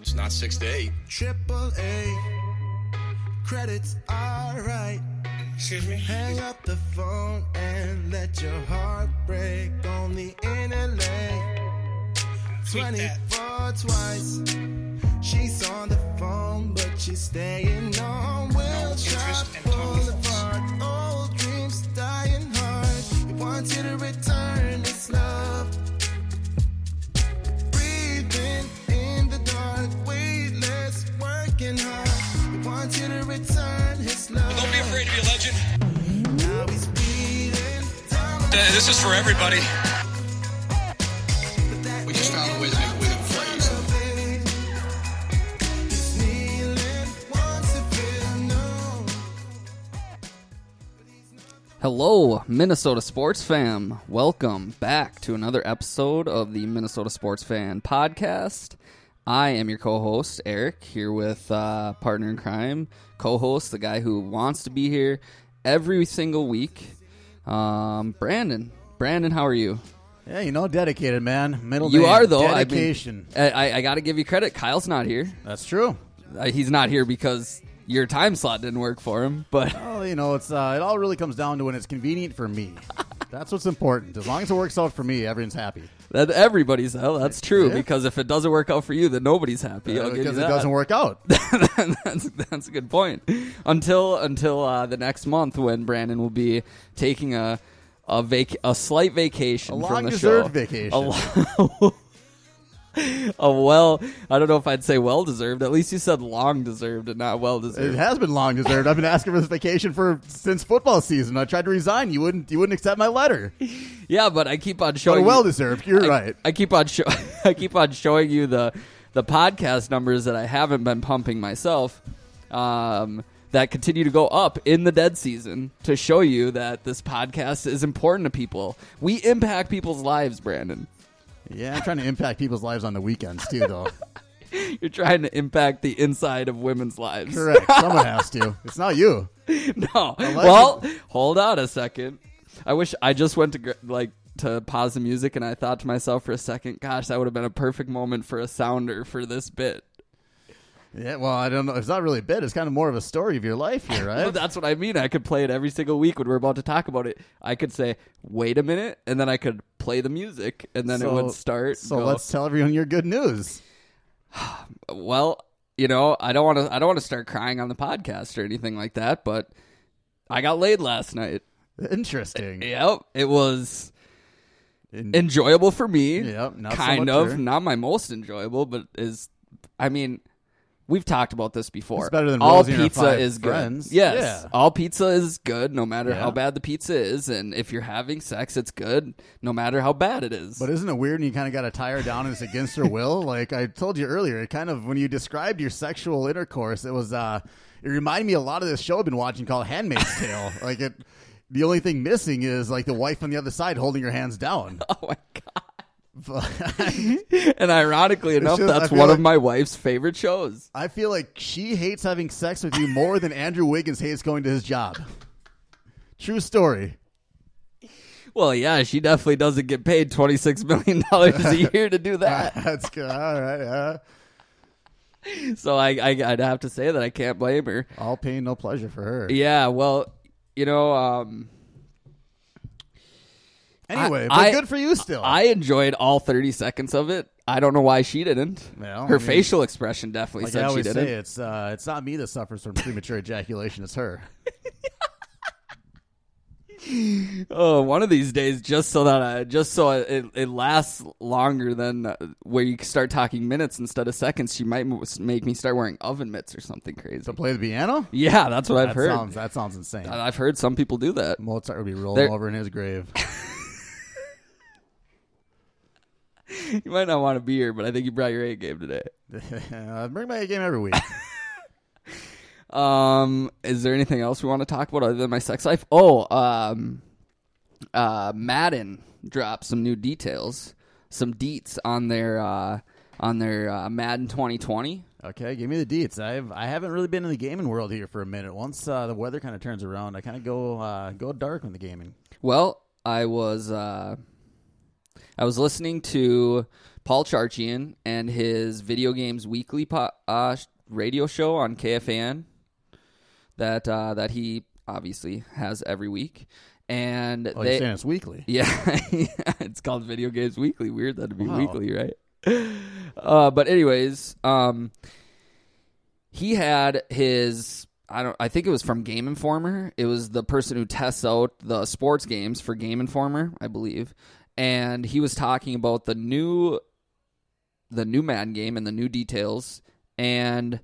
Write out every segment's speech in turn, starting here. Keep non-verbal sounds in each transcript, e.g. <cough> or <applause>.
It's not six to eight. Triple A. Credits are right. Excuse me? Hang up the phone and let your heart break. Only in L. A. Twenty four twice. She's on the phone, but she's staying on Wilshire interest and talking Boulevard. He wants you to return this love. Breathing in the dark, weightless, working hard. He wants you to return his love. Don't be afraid to be a legend. Now he's speeding down this is for everybody. Hello, Minnesota sports fam. Welcome back to another episode of the Minnesota Sports Fan podcast. I am your co-host Eric, here with uh, partner in crime, co-host, the guy who wants to be here every single week, um, Brandon. Brandon, how are you? Yeah, you know, dedicated man. Middle You name, are though. I mean, Dedication. I, I, I got to give you credit. Kyle's not here. That's true. Uh, he's not here because your time slot didn't work for him. But <laughs> Well, you know, it's uh, it all really comes down to when it's convenient for me. <laughs> That's what's important. As long as it works out for me, everyone's happy. that everybody's hell. That's true Yeah. because if it doesn't work out for you, then nobody's happy. I'll Uh, because it doesn't work out. <laughs> that's that's a good point. Until until uh, the next month when Brandon will be taking a a vac a slight vacation A from the long-deserved show. vacation. A, lo- a well, I don't know if I'd say well deserved. At least you said long deserved and not well deserved. It has been long deserved. I've been asking for this vacation for since football season. I tried to resign. You wouldn't. You wouldn't accept my letter. yeah, but I keep on But showing. well deserved. You're I, right. I keep on show, <laughs> I keep on showing you the the podcast numbers that I haven't been pumping myself. Um, that continue to go up in the dead season to show you that this podcast is important to people. We impact people's lives, Brandon. Yeah, I'm trying to impact people's lives on the weekends too, though. <laughs> You're trying to impact the inside of women's lives. Correct. Someone has to. <laughs> It's not you. No. Well, hold on a second. I wish I just went to gr- like to pause the music and I thought to myself for a second, gosh, that would have been a perfect moment for a sounder for this bit. Yeah. Well, I don't know. It's not really a bit. It's kind of more of a story of your life here, <laughs> Well, right? that's what I mean. I could play it every single week when we're about to talk about it. I could say, "Wait a minute," and then I could play the music, and then it would start. So go- let's tell everyone your good news. <sighs> Well, you know, I don't want to. I don't want to start crying on the podcast or anything like that. But I got laid last night. Interesting. <laughs> Yep, it was In- enjoyable for me. Yep, not so kind much of. her. Not my most enjoyable, but is. I mean. We've talked about this before. It's better than all Rosie pizza is good. Yes, Yeah. all pizza is good, no matter Yeah. how bad the pizza is, and if you're having sex, it's good, no matter how bad it is. But isn't it weird? And you kind of got to tie her down, and it's against her will. <laughs> Like I told you earlier, it kind of when you described your sexual intercourse, it was uh, it reminded me a lot of this show I've been watching called *Handmaid's <laughs> Tale*. like it, the only thing missing is like the wife on the other side holding her hands down. <laughs> oh my god! <laughs> And ironically enough, just- that's one like- of my wife's favorite shows. I feel like she hates having sex with you more than Andrew Wiggins hates going to his job. True story. Well, yeah, she definitely doesn't get paid twenty six million dollars a year to do <laughs> that. That's good. All right. Yeah. so I, I, I'd have to say that I can't blame her. All pain, no pleasure for her. Yeah, well, you know, um, Anyway, I- but I- good for you still. I enjoyed all 30 seconds of it. I don't know why she didn't. Well, Her I mean- facial expression definitely like I said she didn't. say, it's uh, it's not me that suffers from premature ejaculation; it's her. <laughs> Oh, one of these days, just so that I, just so it, it lasts longer than uh, where you start talking minutes instead of seconds, she might make me start wearing oven mitts or something crazy. To play the piano? yeah, that's what I've heard. sounds that sounds insane. I've heard some people do that. Mozart would be rolling There- over in his grave. <laughs> <laughs> You might not want to be here, but I think you brought your A game today. <laughs> I bring my A game every week. <laughs> Um, is there anything else we want to talk about other than my sex life? Oh, um, uh, Madden dropped some new details, some deets on their uh, on their uh, Madden 2020. Okay, give me the deets. I've I haven't really been in the gaming world here for a minute. Once uh, the weather kind of turns around, I kind of go uh, go dark on the gaming. Well, I was uh, I was listening to Paul Charchian and his video games weekly po- uh, radio show on KFAN that uh, that he obviously has every week, and Oh, they you're saying it's weekly. <laughs> yeah, it's called Video Games Weekly. Weird that'd be Wow. weekly, right? Uh, but anyways, um, he had his I don't I think it was from Game Informer. It was the person who tests out the sports games for Game Informer, I believe. And he was talking about the new the new Madden game and the new details and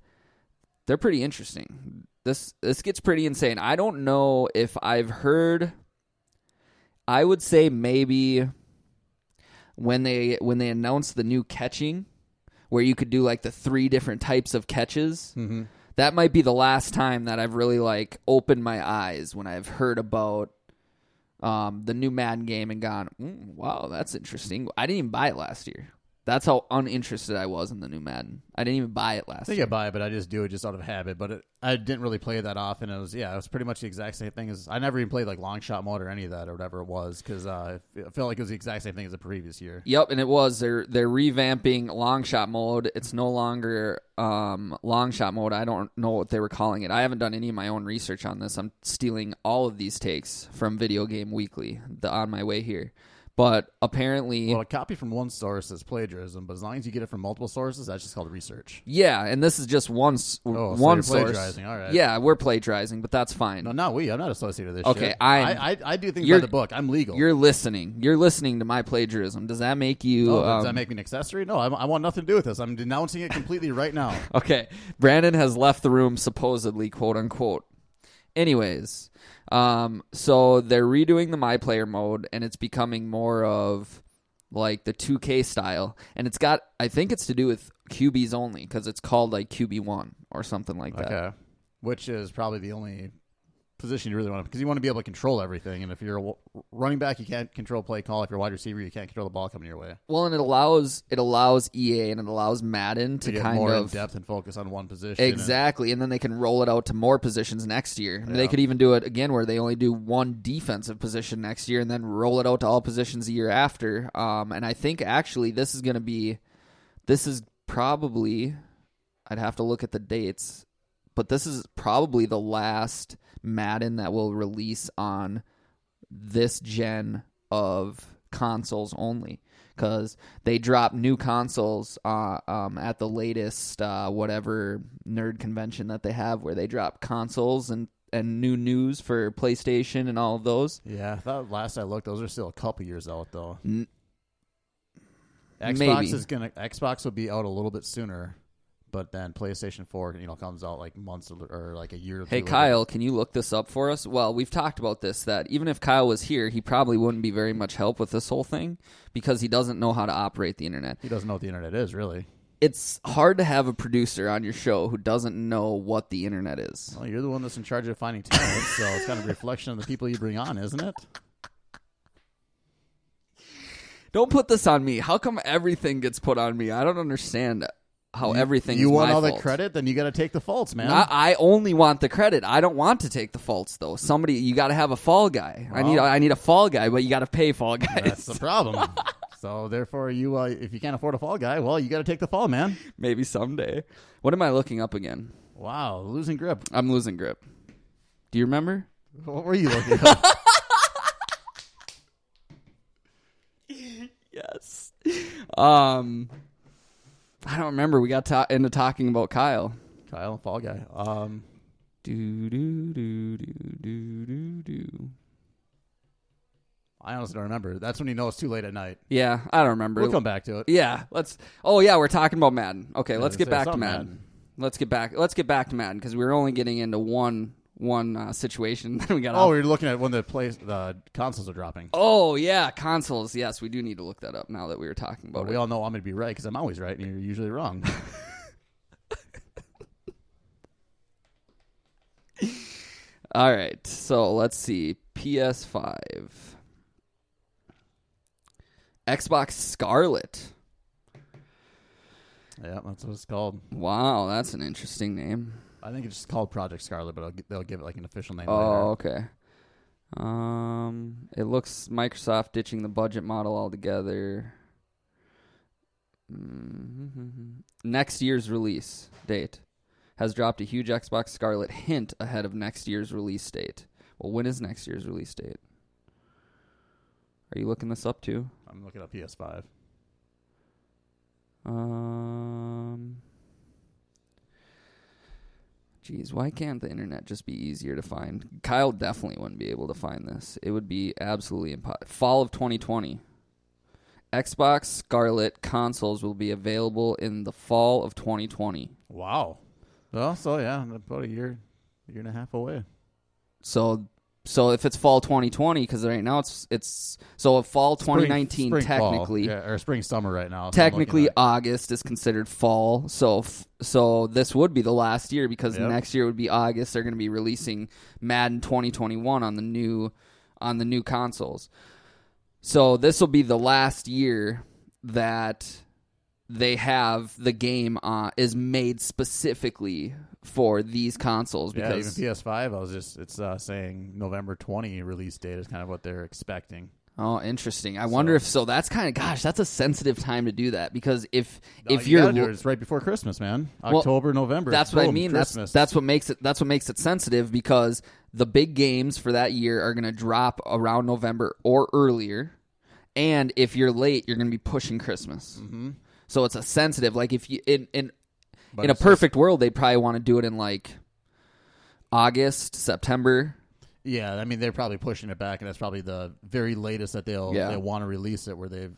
they're pretty interesting. This this gets pretty insane. I don't know if I've heard I would say maybe when they when they announced the new catching where you could do like the three different types of catches Mm-hmm. that might be the last time that I've really like opened my eyes when I've heard about um, the new Madden game and gone, mm, wow, that's interesting. I didn't even buy it last year. That's how uninterested I was in the new Madden. I didn't even buy it last year. I think year. I buy it, but I just do it just out of habit. But it, I didn't really play it that often. It was yeah, it was pretty much the exact same thing as I never even played like long shot mode or any of that or whatever it was because uh, it felt like it was the exact same thing as the previous year. Yep, and it was they're they're revamping long shot mode. It's no longer um, long shot mode. I don't know what they were calling it. I haven't done any of my own research on this. I'm stealing all of these takes from Video Game Weekly the, on my way here. But apparently, Well, a copy from one source is plagiarism, but as long as you get it from multiple sources, that's just called research. yeah, and this is just one s- Oh, so one you're source. plagiarizing. All right. Yeah, we're plagiarizing, but that's fine. No, not we. I'm not associated with this. Okay, shit. I'm- I, I I do things You're- by the book. I'm legal. You're listening. You're listening to my plagiarism. Does that make you? Oh, does um, that make me an accessory? No, I, I want nothing to do with this. I'm denouncing it completely right now. <laughs> Okay. Brandon has left the room supposedly, quote unquote. Anyways, um, so they're redoing the my player mode and it's becoming more of like the 2K style. And it's got, I think it's to do with QBs only because it's called like QB1 or something like that. Okay, which is probably the only position you really want to because you want to be able to control everything. And if you're a running back, you can't control play call. If you're a wide receiver, you can't control the ball coming your way. Well, and it allows it allows EA and it allows Madden to, To get kind more of in depth and focus on one position. Exactly, and then they can roll it out to more positions next year. They could even do it again where they only do one defensive position next year, and then roll it out to all positions the year after. Um, and I think actually this is going to be, this is probably, I'd have to look at the dates, but this is probably the last Madden that will release on this gen of consoles only because they drop new consoles uh, um, at the latest uh, whatever nerd convention that they have where they drop consoles and, and new news for PlayStation and all of those. Yeah, I thought last I looked, those are still a couple years out though. N- Xbox Maybe. is gonna Xbox will be out a little bit sooner, but then PlayStation Four, you know, comes out like months or, or like a year. Or Hey two later. Kyle, can you look this up for us? Well, we've talked about this that even if Kyle was here, he probably wouldn't be very much help with this whole thing because he doesn't know how to operate the internet. he doesn't know what the internet is really. It's hard to have a producer on your show who doesn't know what the internet is. Well, you're the one that's in charge of finding talent, so it's kind of a reflection of the people you bring on, isn't it? Don't put this on me. How come everything gets put on me? I don't understand how everything. You is want all the credit, then you got to take the faults, man. I, I only want the credit. I don't want to take the faults though. Somebody, you got to have a fall guy. I need, I need a fall guy, but you got to pay fall guys. That's the problem. <laughs> so therefore, you uh, if you can't afford a fall guy, well, you got to take the fall, man. Maybe someday. What am I looking up again? Wow, losing grip. I'm losing grip. Do you remember? What were you looking at? <laughs> <laughs> Yes. Um, I don't remember. We got ta- into talking about Kyle. Kyle, fall guy. Um, Do do do do do do do. I honestly don't remember. That's when you know it's too late at night. Yeah, I don't remember. We'll come back to it. Yeah, let's. Oh yeah, we're talking about Madden. Okay, let's get back to Madden. Madden. Let's get back. Let's get back to Madden because we were only getting into one one uh, situation. <laughs> Then we got. Oh, off. we were looking at when the place the consoles are dropping. Oh yeah, consoles. Yes, we do need to look that up now that we were talking But about we it. all know I'm going to be right because I'm always right and you're usually wrong. <laughs> All right, so let's see. PS5, Xbox Scarlett. yeah, that's what it's called. Wow, that's an interesting name. I think it's just called Project Scarlett, but I'll, they'll give it like an official name Oh, later. okay. Um, it looks Microsoft ditching the budget model altogether. Mhm. Next year's release date has dropped a huge Xbox Scarlett hint ahead of next year's release date. Well, when is next year's release date? Are you looking this up too? I'm looking up PS5. Um. Geez, why can't the internet just be easier to find? Kyle definitely wouldn't be able to find this. It would be absolutely impossible. Fall of 2020. Xbox Scarlett consoles will be available in the fall of 2020. Wow. Well, so yeah, about a year, year and a half away. So, so if it's fall 2020, because right now it's it's so if fall 2019 Spring, technically yeah, or spring summer right now. technically August is considered fall. So f- so this would be the last year because Yep. next year would be August. They're going to be releasing Madden 2021 on the new on the new consoles. So this will be the last year that they have the game uh, is made specifically for these consoles at- yeah, even because PS5. I was just it's uh, saying November 20 release date is kind of what they're expecting. oh interesting. I wonder if so that's kind of gosh that's a sensitive time to do that because if if you do it, it's right before Christmas, man. Well, October, November. That's what I mean. Christmas. That's that's what makes it that's what makes it sensitive because the big games for that year are going to drop around November or earlier, and if you're late, you're going to be pushing Christmas. Mm-hmm. So it's a sensitive. Like if you in in But in a it's just- perfect world, they'd probably want to do it in like August, September. Yeah, I mean they're probably pushing it back, and that's probably the very latest that they'll Yeah. they want to release it. Where they've,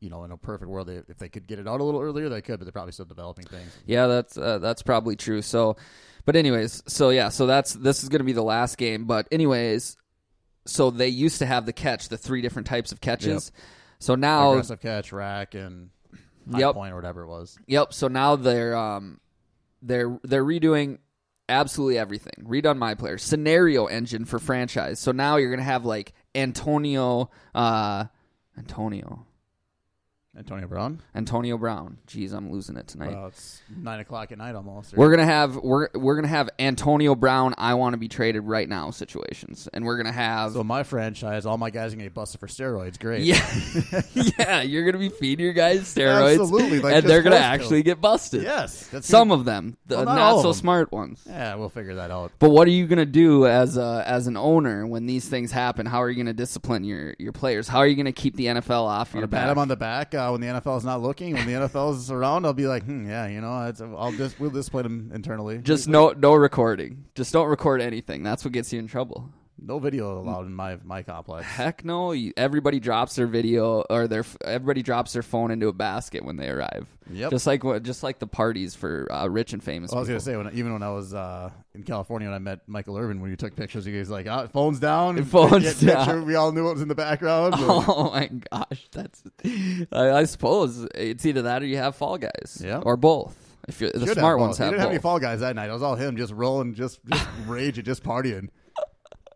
you know, in a perfect world, they, if they could get it out a little earlier, they could, but they're probably still developing things. Yeah, that's uh, that's probably true. So, but anyways, so yeah, so that's this is going to be the last game. But anyways, so they used to have the catch, the three different types of catches. So now Aggressive catch, rack, and high Yep. point or whatever it was. Yep. So now they're um they're they're redoing absolutely everything. Redone my player scenario engine for franchise. So now you're gonna have like Antonio uh Antonio Antonio Brown. Antonio Brown. Jeez, I'm losing it tonight. Well, it's nine o'clock at night almost. We're gonna have we're we're gonna have Antonio Brown. I want to be traded right now situations, and we're gonna have so my franchise, all my guys are gonna get busted for steroids. Great. yeah <laughs> yeah. You're gonna be feeding your guys steroids, Absolutely, like and they're gonna actually get busted. Yes. Some of them, the Well, not not, so them. smart ones. Yeah, we'll figure that out. But what are you gonna do as a as an owner when these things happen? How are you gonna discipline your your players? How are you gonna keep the NFL off I'm your gonna pat back? him on the back uh, when the NFL is not looking. When the NFL is around, I'll be like, hmm, yeah, you know, I'll just we'll display them internally. Just no no recording. Just don't record anything. That's what gets you in trouble. No video allowed in my my complex. Heck no! You, everybody drops their video or their everybody drops their phone into a basket when they arrive. Yep. Just like what, just like the parties for uh, rich and famous. Well, I was people. gonna say when even when I was uh, in California when I met Michael Irvin when you took pictures, he was like, ah, "Phones down, <laughs> Phones down. sure we all knew what was in the background." <laughs> Oh my gosh, that's. I, I suppose it's either that or you have Fall Guys, Yeah. or both. If you're, the Should smart have ones both. Have didn't have any both. fall guys that night. It was all him, just rolling, just just <laughs> rage, and just partying.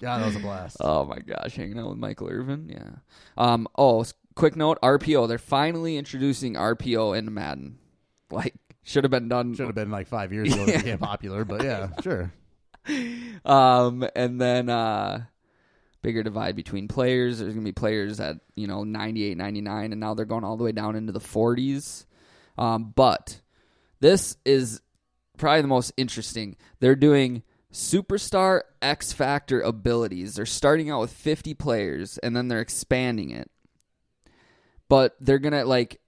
God, that was a blast. <laughs> Oh my gosh, hanging out with Michael Irvin, yeah. Um. Oh, quick note: RPO. They're finally introducing RPO into Madden. <laughs> Like, should have been done. Should have been like five years <laughs> ago. It became popular, but yeah, sure. Um, and then uh, bigger divide between players. There's gonna be players at you know 98, 99, and now they're going all the way down into the 40s. Um, but this is probably the most interesting. They're doing superstar X Factor abilities. They're starting out with 50 players, and then they're expanding it. But they're gonna like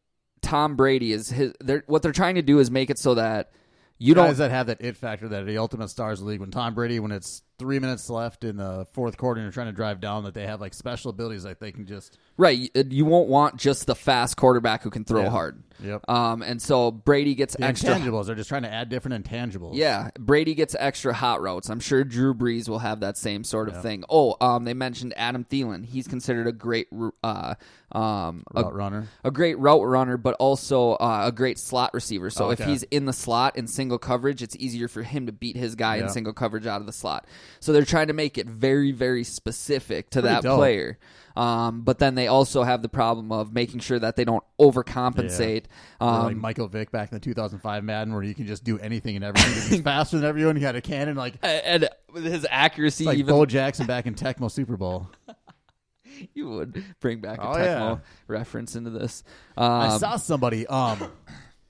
Tom Brady is his. They're what they're trying to do is make it so that you don't Guys that have that it factor that the Ultimate Stars League when Tom Brady when it's three minutes left in the fourth quarter and you're trying to drive down that they have like special abilities like they can just Right, you- you won't want just the fast quarterback who can throw Yeah. hard. Yep. Um, and so Brady gets the extra. intangibles. They're just trying to add different intangibles. Yeah, Brady gets extra hot routes. I'm sure Drew Brees will have that same sort of thing. Oh, um, they mentioned Adam Thielen. He's considered a great, uh, um, a, route runner. a great route runner, but also uh, a great slot receiver. So if he's in the slot in single coverage, it's easier for him to beat his guy in single coverage out of the slot. So they're trying to make it very, very specific to that dope. player. Um, but then they also have the problem of making sure that they don't overcompensate. Or Um, like Michael Vick back in the 2005 Madden, where you can just do anything and everything. He's <laughs> faster than everyone. He had a cannon like and his accuracy, like even Bo Jackson back in Tecmo Super Bowl. <laughs> you would bring back a Oh, Tecmo yeah. reference into this. I Um, saw somebody. Um,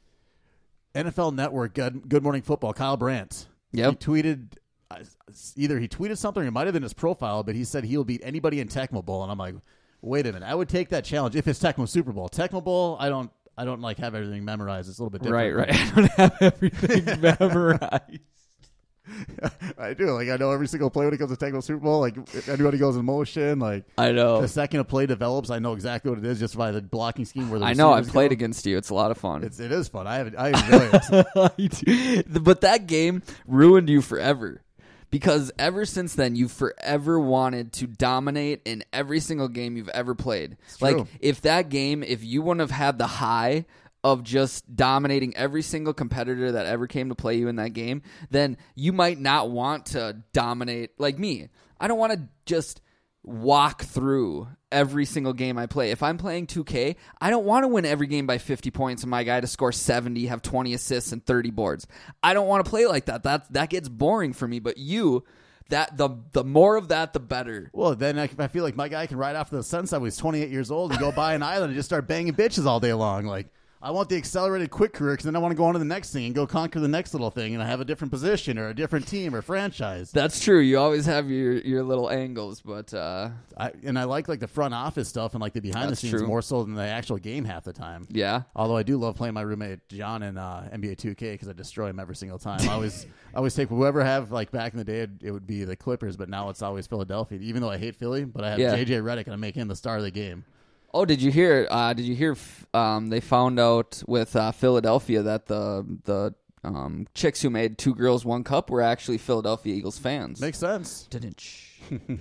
<coughs> NFL Network. Good, Good Morning Football. Kyle Brandt. Yep. He tweeted. Either he tweeted something, or it might have been his profile, but he said he'll beat anybody in Tecmo Bowl, and I'm like, wait a minute, I would take that challenge if it's Tecmo Super Bowl. Tecmo Bowl, I don't, I don't like have everything memorized. It's a little bit different. right, right. <laughs> I don't have everything <laughs> memorized. I do. Like I know every single play when it comes to Tecmo Super Bowl. Like if anybody goes in motion, like I know. the second a play develops, I know exactly what it is just by the blocking scheme where the I know. I've played go. against you. It's a lot of fun. It's it is fun. I have I enjoy <laughs> it. but that game ruined you forever. Because ever since then, you've forever wanted to dominate in every single game you've ever played. Like, true. if that game, if you wouldn't have had the high of just dominating every single competitor that ever came to play you in that game, then you might not want to dominate like me. I don't want to just walk through every single game I play. If I'm playing 2K, I don't want to win every game by 50 points and my guy to score 70, have 20 assists and 30 boards. I don't want to play like that. That that gets boring for me, but you that the the more of that the better. Well, then I, I feel like my guy can ride off to the sunset when he's 28 years old and go buy an <laughs> island and just start banging bitches all day long. Like, I want the accelerated quick career because then I want to go on to the next thing and go conquer the next little thing and I have a different position or a different team or franchise. That's true. You always have your your little angles, but uh I, and I like like the front office stuff and like the behind the scenes true. more so than the actual game half the time. yeah. Although I do love playing my roommate John in uh, NBA 2K because I destroy him every single time. I always, <laughs> I always take whoever I have like back in the day, it, it would be the Clippers, but now it's always Philadelphia. Even though I hate Philly, but I have Yeah. JJ Redick and I make him the star of the game. Oh, did you hear? Uh, did you hear? Um, they found out with uh, Philadelphia that the the um, chicks who made Two Girls One Cup were actually Philadelphia Eagles fans. Makes sense. Didn't. <laughs>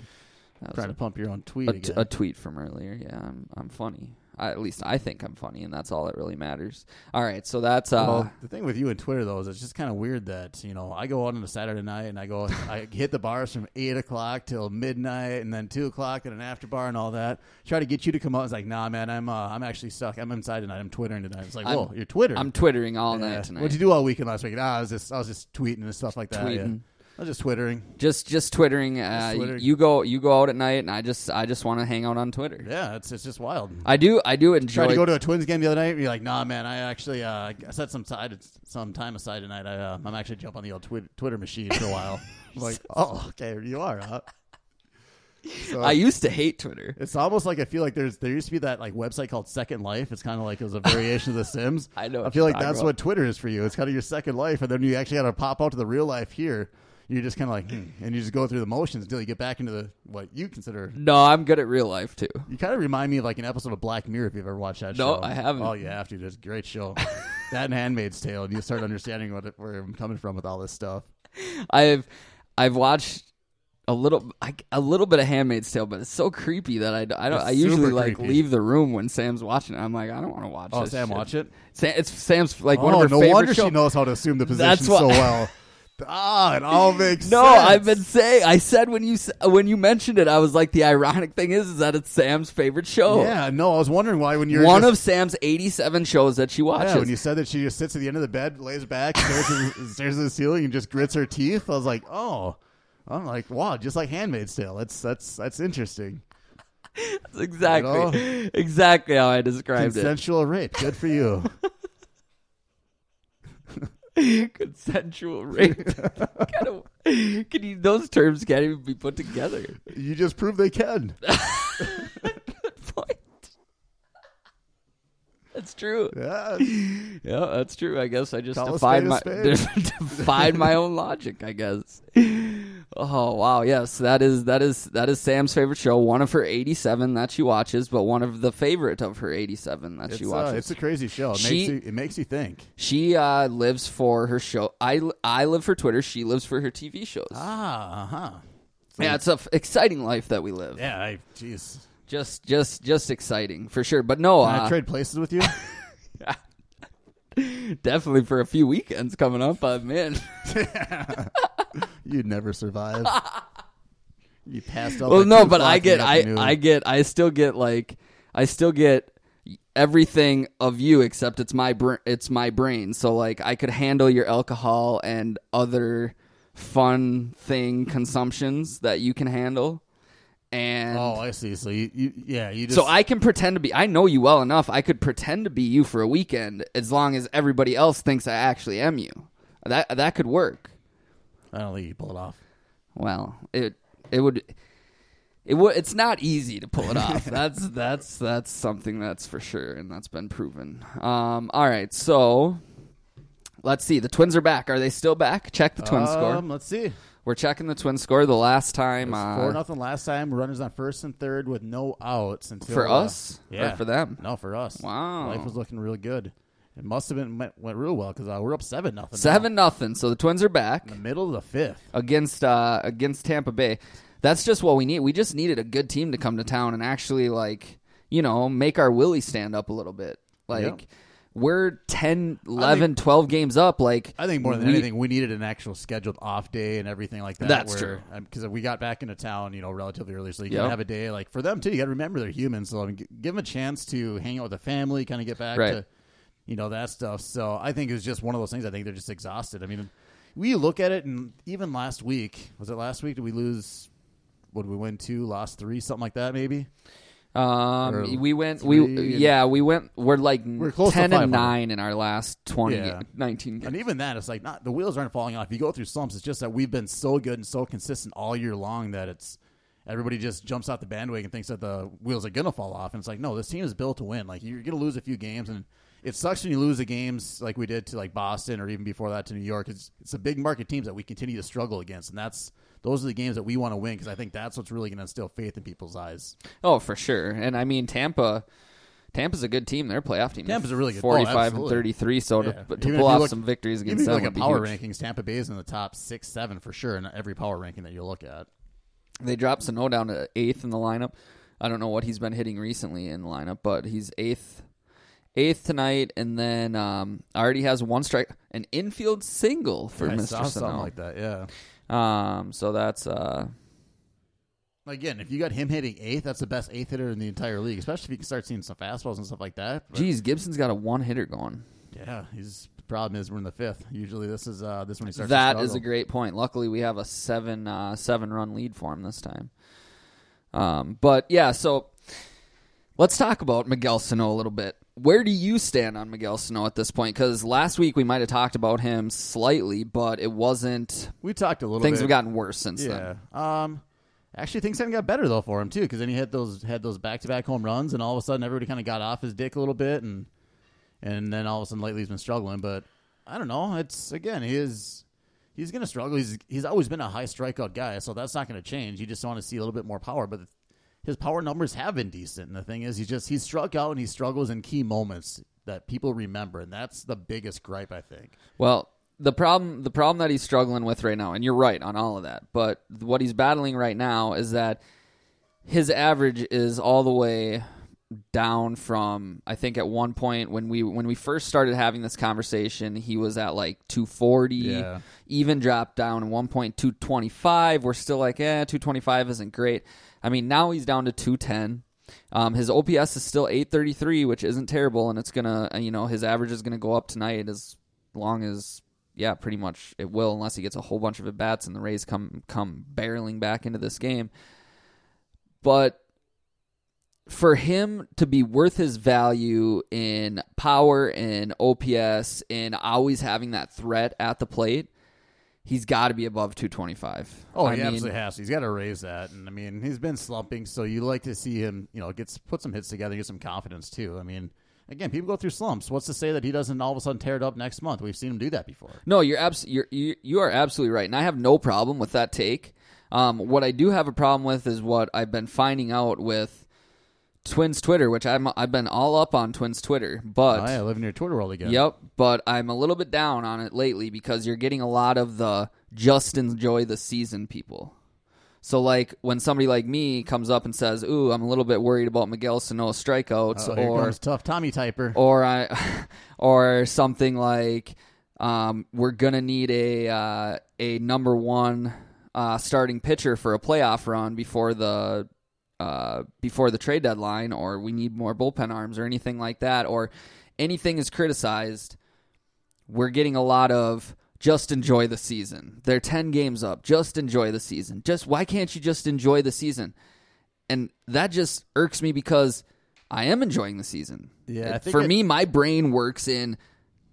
That Trying to pump your own tweet a, t- again. a tweet from earlier. Yeah, I'm I'm funny. I, at least I think I'm funny, and that's all that really matters. All right, so that's uh, well, the thing with you and Twitter though is it's just kind of weird that you know I go out on a Saturday night and I go I hit the bars from eight o'clock till midnight and then two o'clock and an after bar and all that. Try to get you to come out. It's like nah, man, I'm uh, I'm actually stuck. I'm inside tonight. I'm twittering tonight. It's like I'm- whoa, you're twittering. I'm twittering all Yeah. night tonight. What'd you do all weekend last week? Ah, I was just I was just tweeting and stuff like that. Tweeting. I was just twittering. Just just twittering. Uh, twittering. You go you go out at night, and I just I just want to hang out on Twitter. Yeah, it's it's just wild. I do I do enjoy. Tried to go to a Twins game the other night. And you're like, nah, man. I actually uh, I set some side some time aside tonight. I uh, I'm actually jump on the old Twi- Twitter machine for a while. <laughs> I'm like, <laughs> oh, okay, you are. Huh? So <laughs> I used to hate Twitter. it's almost like I feel like there's there used to be that like website called Second Life. It's kind of like it was a variation of The Sims. I know I feel like that's about. what Twitter is for you. It's kind of your second life, and then you actually got to pop out to the real life here. You're just kind of like, hmm, and you just go through the motions until you get back into the what you consider. No, I'm good at real life too. You kind of remind me of like an episode of Black Mirror if you've ever watched that No, show. I haven't. Oh, you have to. It's a great show. <laughs> that and Handmaid's Tale, and you start understanding what it, where I'm coming from with all this stuff. I've I've watched a little I, a little bit of Handmaid's Tale, but it's so creepy that I, I don't. It's I usually like creepy. leave the room when Sam's watching it. I'm like, I don't want to watch. Oh, this Sam, shit. watch it. Sam, it's Sam's like one oh, of her no favorite wonder show- she knows how to assume the position That's so well. <laughs> ah, it all makes No, sense. I've been saying. I said when you when you mentioned it, I was like, the ironic thing is, is that it's Sam's favorite show. Yeah, no, I was wondering why when you're one just, of Sam's 87 shows that she watches. Yeah, when you said that she just sits at the end of the bed, lays back, stares, at the, <laughs> stares at the ceiling, and just grits her teeth, I was like, oh. I'm like, wow, just like Handmaid's Tale. That's that's that's interesting. <laughs> That's exactly You exactly how I described it. Consensual rape. Good for you. <laughs> <laughs> Consensual rape. <laughs> kind of, can you? Those terms can't even be put together. you just proved they can. <laughs> Good point. That's true. Yeah. Yeah, that's true. I guess I just Call defied my defied my own logic. I guess. Oh wow, yes, that is that is that is Sam's favorite show. One of her eighty-seven that she watches, but one of the favorite of her eighty-seven that It's, she uh, watches. it's a crazy show. It She- makes you, it makes you think. she uh, lives for her show. I I live for Twitter. She lives for her TV shows. Ah, uh huh. yeah, it's a f- exciting life that we live. Yeah, I jeez. Just just just exciting for sure. But no, Can I uh, trade places with you? <laughs> <laughs> definitely for a few weekends coming up. I'm in. <laughs> <laughs> You'd never survive. <laughs> You passed out. well, no, but I get, I. I get, I still get like, I still get everything of you except it's my br- it's my brain. So like, I could handle your alcohol and other fun thing consumptions that you can handle, and Oh, I see. So you, you yeah, you just. so I can pretend to be. I know you well enough. I could pretend to be you for a weekend as long as everybody else thinks I actually am you. That that could work. I don't think you pull it off. Well, it it would it would it's not easy to pull it off. <laughs> that's that's that's something that's for sure and that's been proven. Um all right, so let's see. The Twins are back. Are they still back? Check the Twins score. Um, let's see. We're checking the Twin score the last time uh, Four nothing last time. Runners on first and third with no outs until for uh, us Yeah, or for them. No, for us. Wow. life was looking real good. It must have been went, went real well because uh, we're up seven nothing. 7 nothing. So the Twins are back. in the middle of the fifth. against uh, against Tampa Bay. That's just what we need. We just needed a good team to come to town and actually like you know make our Willie stand up a little bit. Like Yep. we're 10, 11, 12 games up. Like I think more than we- anything, we needed an actual scheduled off day and everything like that. That's where, true. Because we got back into town, you know, relatively early, so you Yep. gotta have a day like for them too. You got to remember they're humans, so I mean, give them a chance to hang out with the family, kind of get back Right. to, you know, that stuff. So I think it was just one of those things. I think they're just exhausted. I mean, we look at it, and even last week was it last week? Did we lose? What did we win two? Lost three? Something like that, maybe. Um, Or we went. We yeah, we went. We're like We're close to ten and nine in our last 20, Yeah. 19 games. And even that, it's like not the wheels aren't falling off. You go through slumps. It's just that we've been so good and so consistent all year long that it's everybody just jumps out the bandwagon and thinks that the wheels are gonna fall off. And it's like, no, this team is built to win. Like you're gonna lose a few games, and it sucks when you lose the games like we did to like Boston or even before that to New York. It's it's a big market teams that we continue to struggle against, and that's those are the games that we want to win because I think that's what's really gonna instill faith in people's eyes. Oh, for sure. And I mean Tampa. Tampa's a good team. They're playoff team. Tampa's a really good- oh, forty-five and thirty-three. So Yeah. to, to pull off look- some victories against them look would at be power huge. rankings, Tampa Bay is in the top six, seven for sure in every power ranking that you look at. They dropped Sano down to eighth in the lineup. I don't know what he's been hitting recently in the lineup, but he's eighth, eighth tonight, and then um, already has one strike, an infield single for I Mr. saw something like that. Yeah. Um, so that's uh, Again, if you got him hitting eighth, that's the best eighth hitter in the entire league. Especially if you can start seeing some fastballs and stuff like that. But, geez, Gibson's got a one hitter going. yeah, his problem is we're in the fifth. Usually, this is uh, this when he starts. That to is a struggle. great point. Luckily, we have a seven uh, seven run lead for him this time. Um, but yeah, so let's talk about Miguel Sano a little bit. Where do you stand on Miguel Sano at this point? Because last week we might have talked about him slightly, but it wasn't. We talked a little. Things bit. have gotten worse since then. Yeah. Um. Actually, things haven't got better though for him too, because then he had those had those back to back home runs, and all of a sudden everybody kind of got off his dick a little bit, and and then all of a sudden lately he's been struggling. But I don't know. It's again he is he's going to struggle. He's he's always been a high strikeout guy, so that's not going to change. You just want to see a little bit more power, but his power numbers have been decent. And the thing is, he just he's struck out and he struggles in key moments that people remember, and that's the biggest gripe I think. Well, the problem the problem that he's struggling with right now, and you're right on all of that, but what he's battling right now is that his average is all the way down from I think at one point when we when we first started having this conversation, he was at like 240, Yeah. even dropped down at one point 225. We're still like, eh, 225 isn't great. I mean, now he's down to 210. Um, his OPS is still 833, which isn't terrible, and it's gonna, uh, you know, his average is gonna go up tonight as long as, yeah, pretty much it will, unless he gets a whole bunch of at bats and the Rays come come barreling back into this game. But for him to be worth his value in power and OPS and always having that threat at the plate, he's got to be above 225. Oh, I he mean, absolutely has to. He's got to raise that, and I mean, he's been slumping, so you like to see him, you know, gets put some hits together, get some confidence too. I mean, again, people go through slumps. What's to say that he doesn't all of a sudden tear it up next month? We've seen him do that before. No, you're abs- you're, you you are absolutely right, and I have no problem with that take. Um, what I do have a problem with is what I've been finding out with Twins Twitter, which I'm I've been all up on Twins Twitter, but yeah, living in your Twitter world again. Yep, but I'm a little bit down on it lately because you're getting a lot of the just enjoy the season people. So like when somebody like me comes up and says, "Ooh, I'm a little bit worried about Miguel Sano strikeouts," Oh, or tough Tommy Typer. or I, <laughs> or something like, um, "We're gonna need a uh, a number one uh, starting pitcher for a playoff run before the uh, before the trade deadline, or we need more bullpen arms, or anything like that, or anything is criticized, we're getting a lot of just enjoy the season. They're 10 games up. Just enjoy the season. Just why can't you just enjoy the season? And that just irks me because I am enjoying the season. Yeah, It- for it- me, my brain works in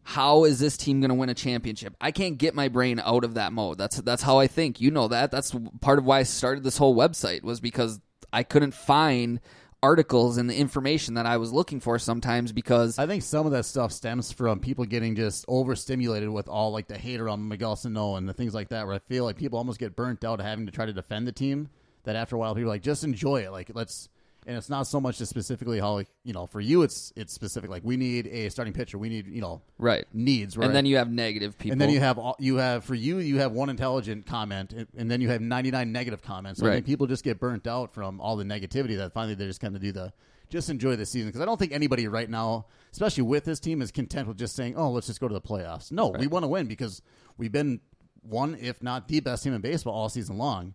how is this team going to win a championship? I can't get my brain out of that mode. That's that's how I think. You know that. That's part of why I started this whole website was because I couldn't find articles and the information that I was looking for sometimes because I think some of that stuff stems from people getting just overstimulated with all like the hate around Miguel Sano and the things like that, where I feel like people almost get burnt out having to try to defend the team. That after a while, people are like just enjoy it. Like let's, and it's not so much just specifically how like you know for you it's it's specific. Like we need a starting pitcher. We need you know right. needs. Right? And then you have negative people. and then you have all, you have for you you have one intelligent comment and- and then you have 99 negative comments so i Right. think people just get burnt out from all the negativity that finally they just kind of do the just enjoy the season because i don't think anybody right now especially with this team is content with just saying oh let's just go to the playoffs no we want to win because we've been one if not the best team in baseball all season long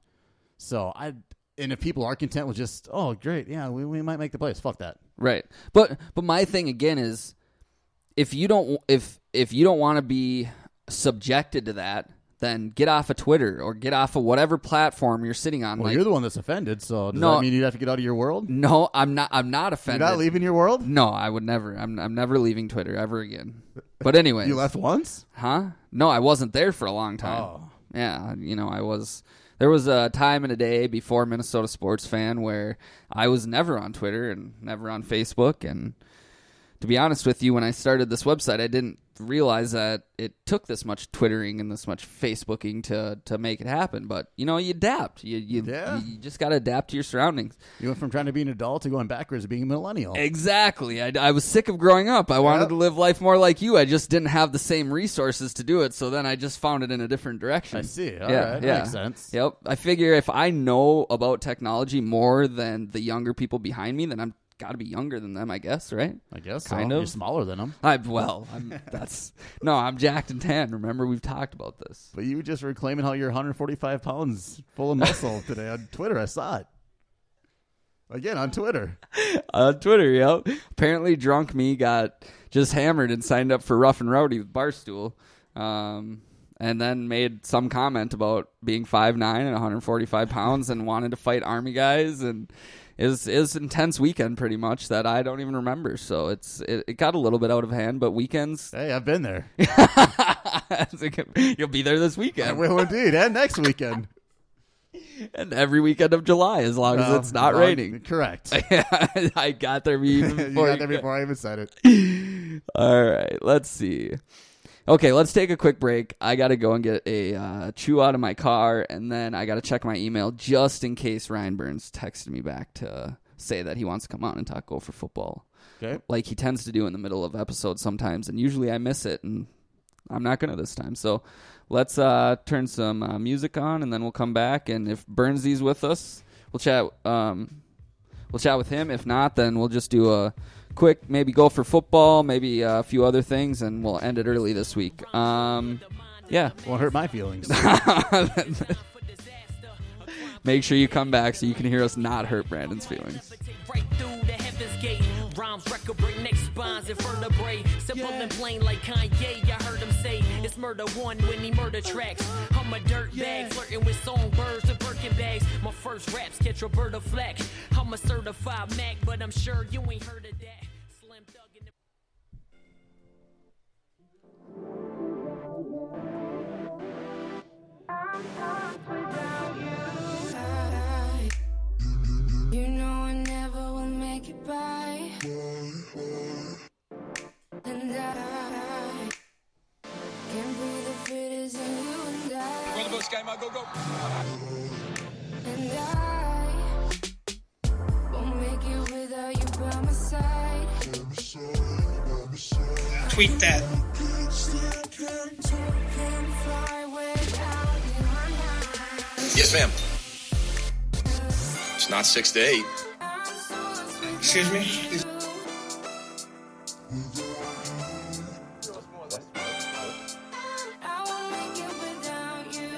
so i and if people are content with just oh great yeah we, we might make the playoffs fuck that Right. But but my thing again is if you don't if if you don't want to be subjected to that, then get off of Twitter or get off of whatever platform you're sitting on. well like you're the one that's offended so does No. that mean you have to get out of your world no, I'm not I'm not offended. You're not leaving your world No, I would never. I'm I'm never leaving Twitter ever again. But anyway, <laughs> you left once Huh? No, I wasn't there for a long time. Oh. Yeah, you know, I was. There was a time in a day before Minnesota sports fan where I was never on Twitter and never on Facebook. And to be honest with you, when I started this website, I didn't realize that it took this much twittering and this much Facebooking to to make it happen. But you know, you adapt. You you, Yeah. you just got to adapt to your surroundings. You went from trying to be an adult to going backwards to being a millennial. Exactly. I, I was sick of growing up. I wanted Yep. to live life more like you. I just didn't have the same resources to do it. So then I just found it in a different direction. I see. All yeah, right. Yeah. makes sense. Yep. I figure if I know about technology more than the younger people behind me, then I'm got to be younger than them, I guess, right? I guess Kind so. of. You're smaller than them. I well, I'm, that's <laughs> no, I'm jacked and tan. Remember, we've talked about this. But you just were claiming how you're 145 pounds full of muscle <laughs> today on Twitter. I saw it. Again, on Twitter. <laughs> on Twitter, yep. Apparently, drunk me got just hammered and signed up for Rough and Rowdy with Barstool, um, and then made some comment about being five nine and 145 pounds and wanted to fight army guys and. It was, it was intense weekend, pretty much that I don't even remember. So it's it, it got a little bit out of hand. But weekends, Hey, I've been there. <laughs> you'll be there this weekend. I will indeed. And next weekend. <laughs> and every weekend of July, as long as oh, it's not well, raining. Correct. <laughs> I got there even you before got there before I even said it. All right, let's see. Okay, let's take a quick break. I got to go and get a uh, chew out of my car, and then I got to check my email just in case Ryan Burns texted me back to say that he wants to come on and talk Go for football, Okay. like he tends to do in the middle of episodes sometimes, and usually I miss it, and I'm not gonna this time. So let's uh, turn some uh, music on, and then we'll come back, and if Burnsy's with us, we'll chat. Um, we'll chat with him. If not, then we'll just do a quick, maybe go for football, maybe uh, a few other things, and we'll end it early this week. Um, yeah, Won't hurt my feelings. <laughs> make sure you come back so you can hear us not hurt Brandon's feelings. Right through the heavens gate. Rhymes record break neck spines and vertebrae. Simple and plain like Kanye. I heard him say it's murder one when he murder tracks. I'm a dirt bag flirting with songbirds and Birkin bags. My first raps catch Roberta Flack. I'm a certified Mac, but I'm sure you ain't heard of that. Sky Mug, go, go. And I won't believe it is you and I will make it without you by my side. Tweet that. Can't fly without you. Yes, ma'am. It's not six to eight. I'm so sweet. Excuse me? I won't make it without you.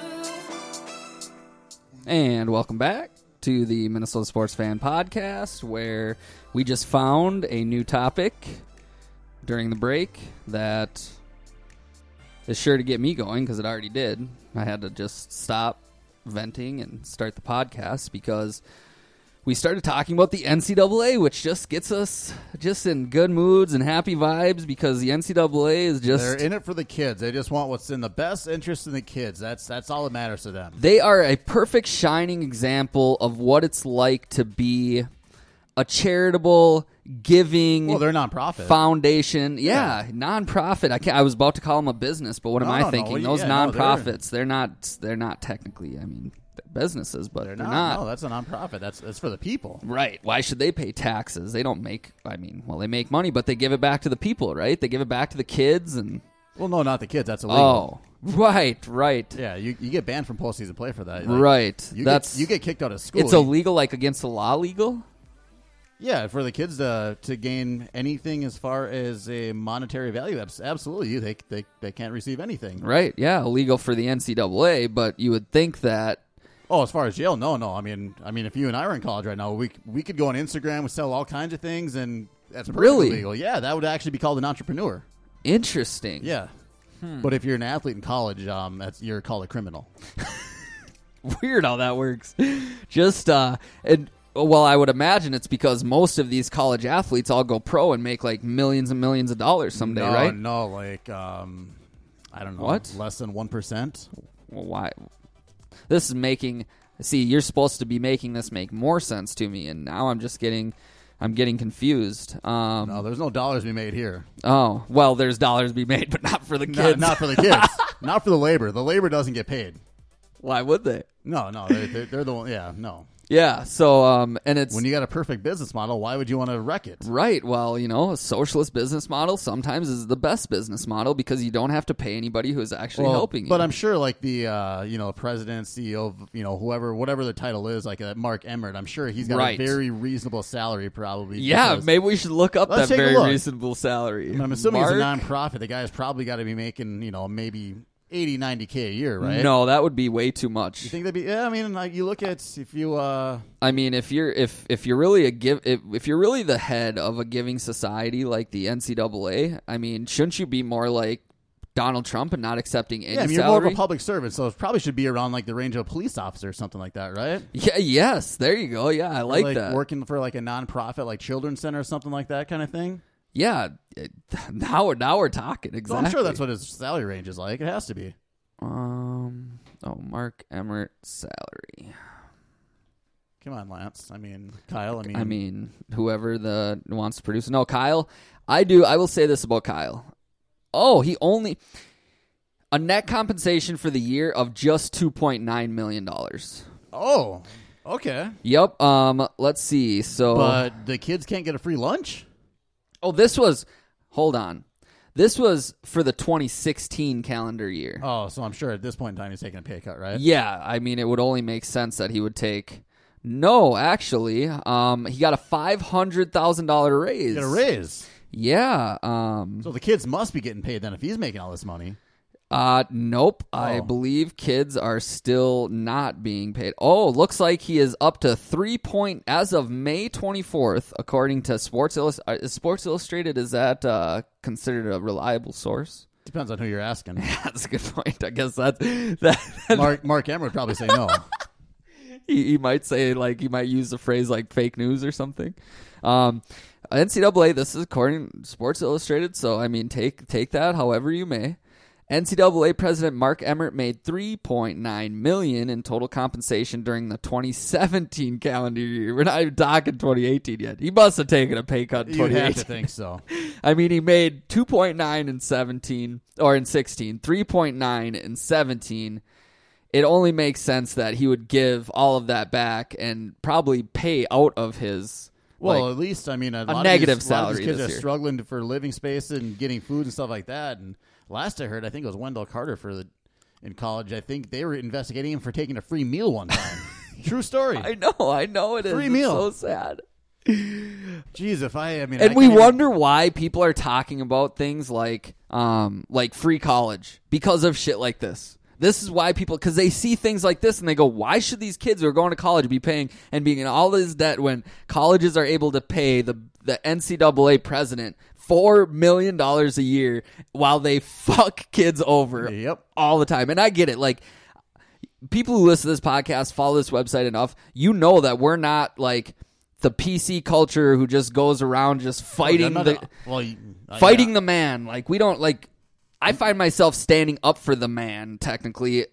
And welcome back to the Minnesota Sports Fan Podcast, where we just found a new topic during the break that is sure to get me going because it already did. I had to just stop venting and start the podcast because we started talking about the NCAA, which just gets us just in good moods and happy vibes because the NCAA is just They're in it for the kids. They just want what's in the best interest of the kids. That's that's all that matters to them. They are a perfect shining example of what it's like to be a charitable, giving Well, they're nonprofit. foundation. Yeah, nonprofit. I can't, I was about to call them a business, but what am No, I no, no. thinking? Well, Those yeah, no, they're- nonprofits, they're, not. They're not technically. I mean, they're businesses, but They're they're, not. not. No, that's a nonprofit. That's that's for the people. Right. Why should they pay taxes? They don't make I mean, well they make money, but they give it back to the people, right? They give it back to the kids and Well, no, not the kids. That's illegal. Oh. Right, right. Yeah, you, you get banned from postseason play for that. Like, right. You That's get, you get kicked out of school. It's illegal like against the law legal? Yeah, for the kids to to gain anything as far as a monetary value, absolutely, they they they can't receive anything. Right. Yeah, illegal for the NCAA, but you would think that Oh, as far as jail, no, no. I mean, I mean, if you and I were in college right now, we we could go on Instagram, we sell all kinds of things, and that's Really? legal. Yeah, that would actually be called an entrepreneur. interesting. Yeah. Hmm. But if you're an athlete in college, um, that's you're called a criminal. <laughs> Weird how that works. Just uh and well, I would imagine it's because most of these college athletes all go pro and make like millions and millions of dollars someday, no, right? No, like um, I don't know, What? less than one percent. Well, why? This is making. See, you're supposed to be making this make more sense to me, and now I'm just getting, I'm getting confused. Um, No, there's no dollars to be made here. Oh, well, there's dollars to be made, <laughs> but not for the Not, kids. not for the kids. <laughs> not for the labor. The labor doesn't get paid. Why would they? No, no, they're, they're the one. Yeah, no. Yeah. So, um, and it's When you got a perfect business model, why would you want to wreck it? right. Well, you know, a socialist business model sometimes is the best business model because you don't have to pay anybody who is actually Well, helping you. But I'm sure, like the uh, you know president, CEO, of, you know whoever, whatever the title is, like uh, Mark Emmert, I'm sure he's got Right. a very reasonable salary, probably. yeah, because- maybe we should look up Let's that take a very look. reasonable salary. I mean, I'm assuming Mark? it's a nonprofit. The guy's probably got to be making you know maybe 80, 90 k a year, right? No, that would be way too much. You think that'd be? Yeah, I mean, like you look at if you. uh I mean, if you're if if you're really a give if, if you're really the head of a giving society like the NCAA, I mean, shouldn't you be more like Donald Trump and not accepting any Yeah, I mean, you're more of a public servant, so it probably should be around like the range of a police officer or something like that, right? yeah, yes, there you go. Yeah, I Or, like, that. working for like a nonprofit, like children's center or something like that kind of thing. Yeah, it- <laughs> now we're now we're talking exactly. I'm sure that's what his salary range is like. It has to be. Um. Oh, Mark Emmert salary. Come on, Lance. I mean, Kyle. I mean, I mean, whoever the wants to produce. No, Kyle. I do. I will say this about Kyle. Oh, he only a net compensation for the year of just two point nine million dollars. oh, okay. Yep. Um. Let's see. So, But the kids can't get a free lunch. Oh, this was. Hold on. This was for the 2016 calendar year. Oh, so I'm sure at this point in time he's taking a pay cut, right? Yeah, I mean, it would only make sense that he would take. No, actually, um, he got a five hundred thousand dollar raise. Get a raise. Yeah. Um. So the kids must be getting paid then if he's making all this money. Uh, nope. I Oh. believe kids are still not being paid. Oh, looks like he is up to three point as of May twenty fourth, according to Sports Illust- uh, Sports Illustrated. Is that uh, considered a reliable source? Depends on who you're asking. Yeah, <laughs> That's a good point. I guess that's that. Mark Mark Emmert would probably say no. <laughs> he, he might say like he might use the phrase like fake news or something. Um, NCAA. This is according to Sports Illustrated. So I mean, take take that however you may. NCAA President Mark Emmert made 3.9 million in total compensation during the 2017 calendar year. We're not even talking 2018 yet. He must have taken a pay cut in You'd have 2018. to think so. <laughs> I mean, he made 2.9 in 17 or in 16, 3.9 in 17. It only makes sense that he would give all of that back and probably pay out of his. Well, like- at least I mean a, a lot negative of these, a lot of salary these kids are year. struggling for living space and getting food and stuff like that. And last I heard, I think it was Wendell Carter for the in college. I think they were investigating him for taking a free meal one time. <laughs> True story. I know, I know it is. Free It's meal. so sad. Jeez, if I, I mean, And I we can't even- wonder why people are talking about things like, um, like free college because of shit like this. This is why people, because they see things like this and they go, why should these kids who are going to college be paying and being in all this debt when colleges are able to pay the, the NCAA president $4 million a year while they fuck kids over Yep. all the time? And I get it. Like, people who listen to this podcast, follow this website enough, you know that we're not like the PC culture who just goes around just fighting I'm the a- well, uh, fighting yeah. the man. Like we don't like. I find myself standing up for the man. Technically,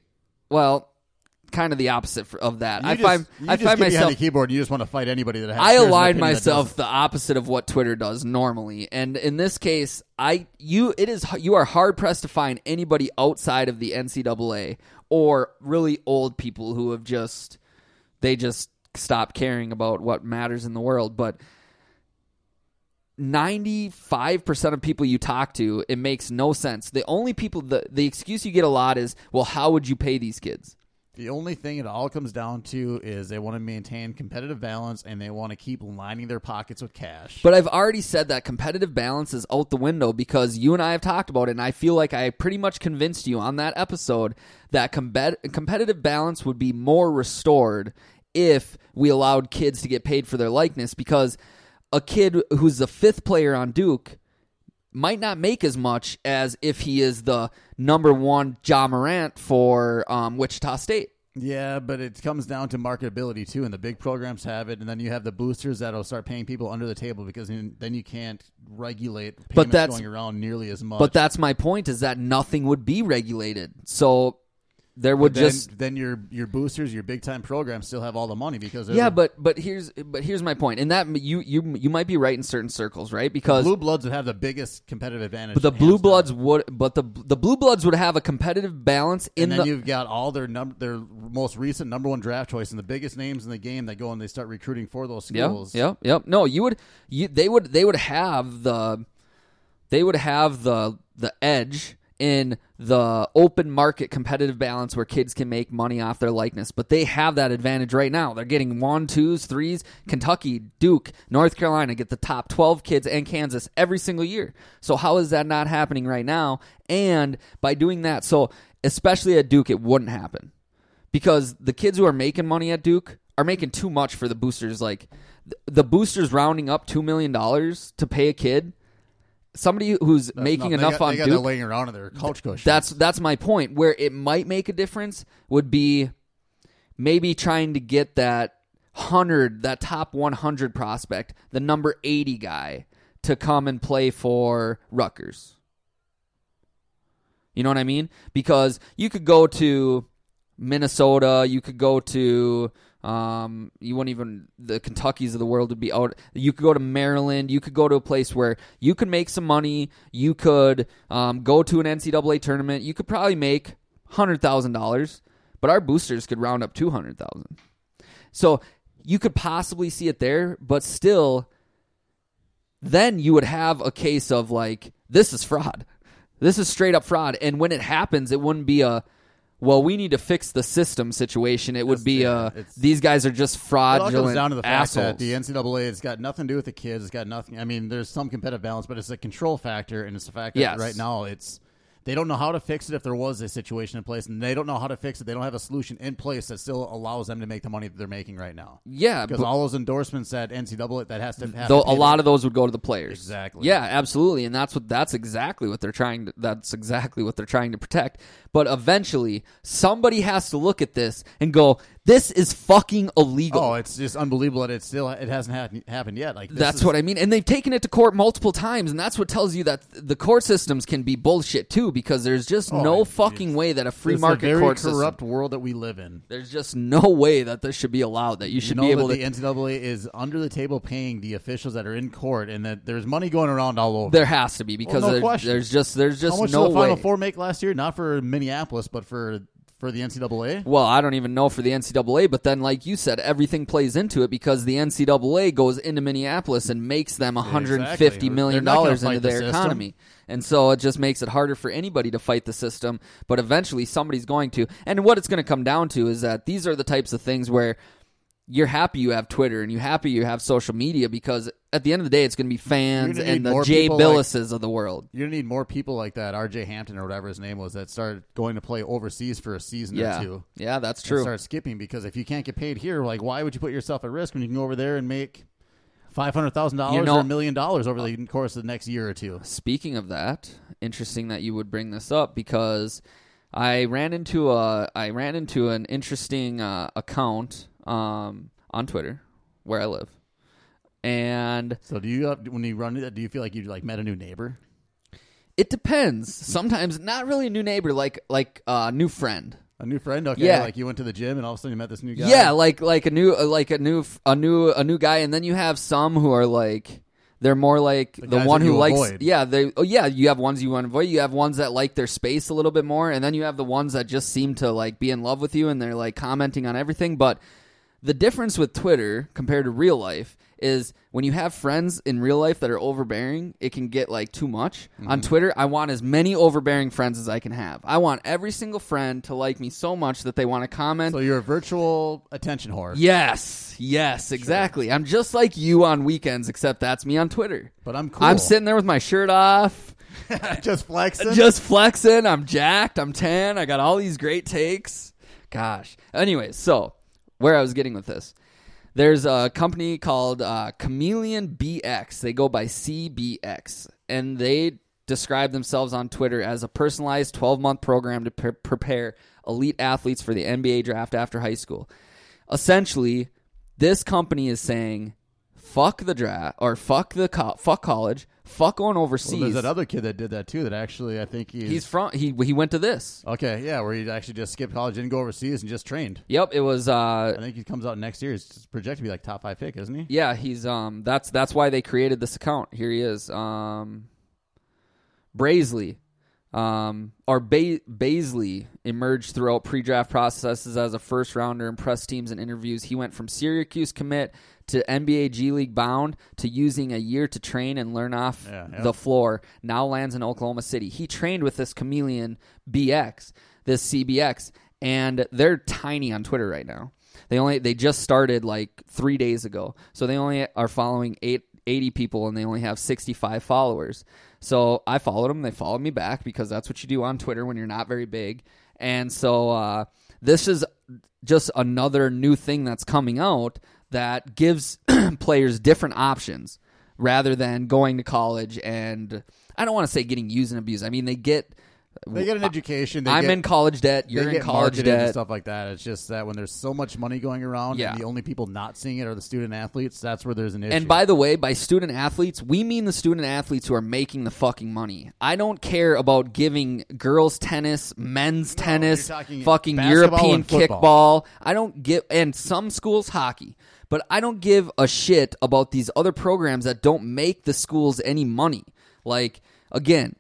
well, kind of the opposite of that. You I just- find you I just find myself. the keyboard. You just want to fight anybody that has. I align myself the opposite of what Twitter does normally, and in this case, I you it is you are hard pressed to find anybody outside of the NCAA or really old people who have just they just stop caring about what matters in the world, but. 95% of people you talk to, it makes no sense. The only people, the, the excuse you get a lot is, well, how would you pay these kids? The only thing it all comes down to is they want to maintain competitive balance and they want to keep lining their pockets with cash. But I've already said that competitive balance is out the window because you and I have talked about it, and I feel like I pretty much convinced you on that episode that compet- competitive balance would be more restored if we allowed kids to get paid for their likeness because a kid who's the fifth player on Duke might not make as much as if he is the number one John Morant for um, Wichita State. yeah, but it comes down to marketability too, and the big programs have it, and then you have the boosters that'll start paying people under the table because then then you can't regulate payments But that's- going around nearly as much. But that's my point is that nothing would be regulated. So there would then, just then your your boosters, your big time programs still have all the money because Yeah, but but here's but here's my point. And that you you you might be right in certain circles, right? Because blue bloods would have the biggest competitive advantage. but the blue down. bloods would but the the blue bloods would have a competitive balance in and then the you've got all their num- their most recent number one draft choice and the biggest names in the game that go and they start recruiting for those Yep, schools. yep, yep. No, you would you they would they would have the they would have the the edge in the open market competitive balance where kids can make money off their likeness. But they have that advantage right now. They're getting one, twos, threes. Kentucky, Duke, North Carolina get the top 12 kids and Kansas every single year. So how is that not happening right now? And by doing that, so especially at Duke, it wouldn't happen because the kids who are making money at Duke are making too much for the boosters. Like the boosters rounding up two million dollars to pay a kid, somebody who's That's making not- enough got, on Duke. laying around in their couch cushions. That's that's my point. Where it might make a difference would be maybe trying to get that hundred, that top one hundred prospect, the number eighty guy, to come and play for Rutgers. You know what I mean? Because you could go to Minnesota, you could go to um, you wouldn't even the Kentuckies of the world would be out. You could go to Maryland. You could go to a place where you could make some money. You could um, go to an NCAA tournament. You could probably make hundred thousand dollars, but our boosters could round up two hundred thousand. So you could possibly see it there, but still, then you would have a case of like this is fraud. <laughs> This is straight up fraud. And when it happens, it wouldn't be a well, we need to fix the system situation. It would be yeah, uh, a these guys are just It all fraudulent comes down to the fact assholes. that the NCAA has got nothing to do with the kids. It's got nothing. I mean, there's some competitive balance, but it's a control factor, and it's the fact that Yes. right now it's they don't know how to fix it if there was a situation in place, and they don't know how to fix it. They don't have a solution in place that still allows them to make the money that they're making right now. yeah, Because all those endorsements that NCAA that has to have Though a lot them. of those would go to the players. Exactly. Yeah, absolutely, and that's what that's exactly what they're trying to that's exactly what they're trying to protect. But eventually, somebody has to look at this and go, "This is fucking illegal." Oh, it's just unbelievable that it still it hasn't hap- happened yet. Like this That's is- what I mean. And they've taken it to court multiple times, and that's what tells you that the court systems can be bullshit too, because there's just Oh, no fucking way that a free it's market a very court system. corrupt world that we live in. There's just no way that this should be allowed. That you should you know be able that to. the NCAA is under the table paying the officials that are in court, and that there's money going around all over. there has to be because no there- there's just there's just How much no did the Final way. Four make last year? Not for Minneapolis, but for for the NCAA. Well, I don't even know for the NCAA, but then, like you said, everything plays into it because the NCAA goes into Minneapolis and makes them 150 Exactly. million They're not gonna dollars into fight the their economy, and so it just makes it harder for anybody to fight the system. But eventually, somebody's going to. And what it's going to come down to is that these are the types of things where you're happy you have Twitter and you're happy you have social media because at the end of the day, it's going to be fans and the Jay people like- Bilases of the world. You're gonna need more people like that, R.J. Hampton or whatever his name was, that started going to play overseas for a season Yeah, or two. yeah, that's true. Start skipping because if you can't get paid here, like why would you put yourself at risk when you can go over there and make five hundred thousand You dollars know- or a million dollars over the course of the next year or two? Speaking of that, interesting that you would bring this up because I ran into a I ran into an interesting uh, account um, on Twitter where I live, and So do you have, when you run it? Do you feel like you like met a new neighbor? it depends. Sometimes not really a new neighbor, like like a new friend. A new friend? Okay, Yeah. like you went to the gym and all of a sudden you met this new guy. Yeah, like like a new like a new a new a new guy, and then you have some who are like they're more like the, guys one that who you likes. avoid. Yeah, they. Oh yeah, you have ones you want to avoid. You have ones that like their space a little bit more, and then you have the ones that just seem to like be in love with you, and they're like commenting on everything. But the difference with Twitter compared to real life is when you have friends in real life that are overbearing, it can get like too much. Mm-hmm. On Twitter, I want as many overbearing friends as I can have. I want every single friend to like me so much that they want to comment So you're a virtual attention whore. Yes, yes, exactly. I'm just like you on weekends, except that's me on Twitter. But I'm cool. I'm sitting there with my shirt off, <laughs> just flexing. just flexing. I'm jacked. I'm tan. I got all these great takes. Gosh. Anyways, so where I was getting with this. There's a company called uh, Chameleon BX. They go by CBX, and they describe themselves on Twitter as a personalized 12 month program to pre- prepare elite athletes for the NBA draft after high school. Essentially, this company is saying, "Fuck the draft," or "Fuck the co- fuck college," "Fuck going Well, overseas." there's that other kid that did that too. That actually, I think he's, He's from he he went to this. okay. Yeah, where he actually just skipped college, didn't go overseas, and just trained. Yep, it was uh I think he comes out next year. He's projected to be like top five pick, isn't he? Yeah, he's um that's that's why they created this account. Here he is. Um Brazeley um or ba- Bazley emerged throughout pre-draft processes as a first rounder, impressed teams in interviews. He went from Syracuse commit to NBA G League bound to using a year to train and learn off Yeah, yeah. the floor. Now lands in Oklahoma City. He trained with this chameleon BX, this CBX, and they're tiny on Twitter right now. They only they just started like three days ago, so they only are following eight, 80 people, and they only have sixty five followers. So I followed them. They followed me back because that's what you do on Twitter when you're not very big. And so uh, this is just another new thing that's coming out that gives <clears throat> players different options rather than going to college and I don't want to say getting used and abused. I mean they get They get an education. They I'm get, in college debt. You're in get college debt and stuff like that. It's just that when there's so much money going around, Yeah. and the only people not seeing it are the student athletes. That's where there's an issue. And by the way, by student athletes, we mean the student athletes who are making the fucking money. I don't care about giving girls tennis, men's tennis, you're fucking European kickball. I don't give, and some schools hockey. But I don't give a shit about these other programs that don't make the schools any money. Like, again,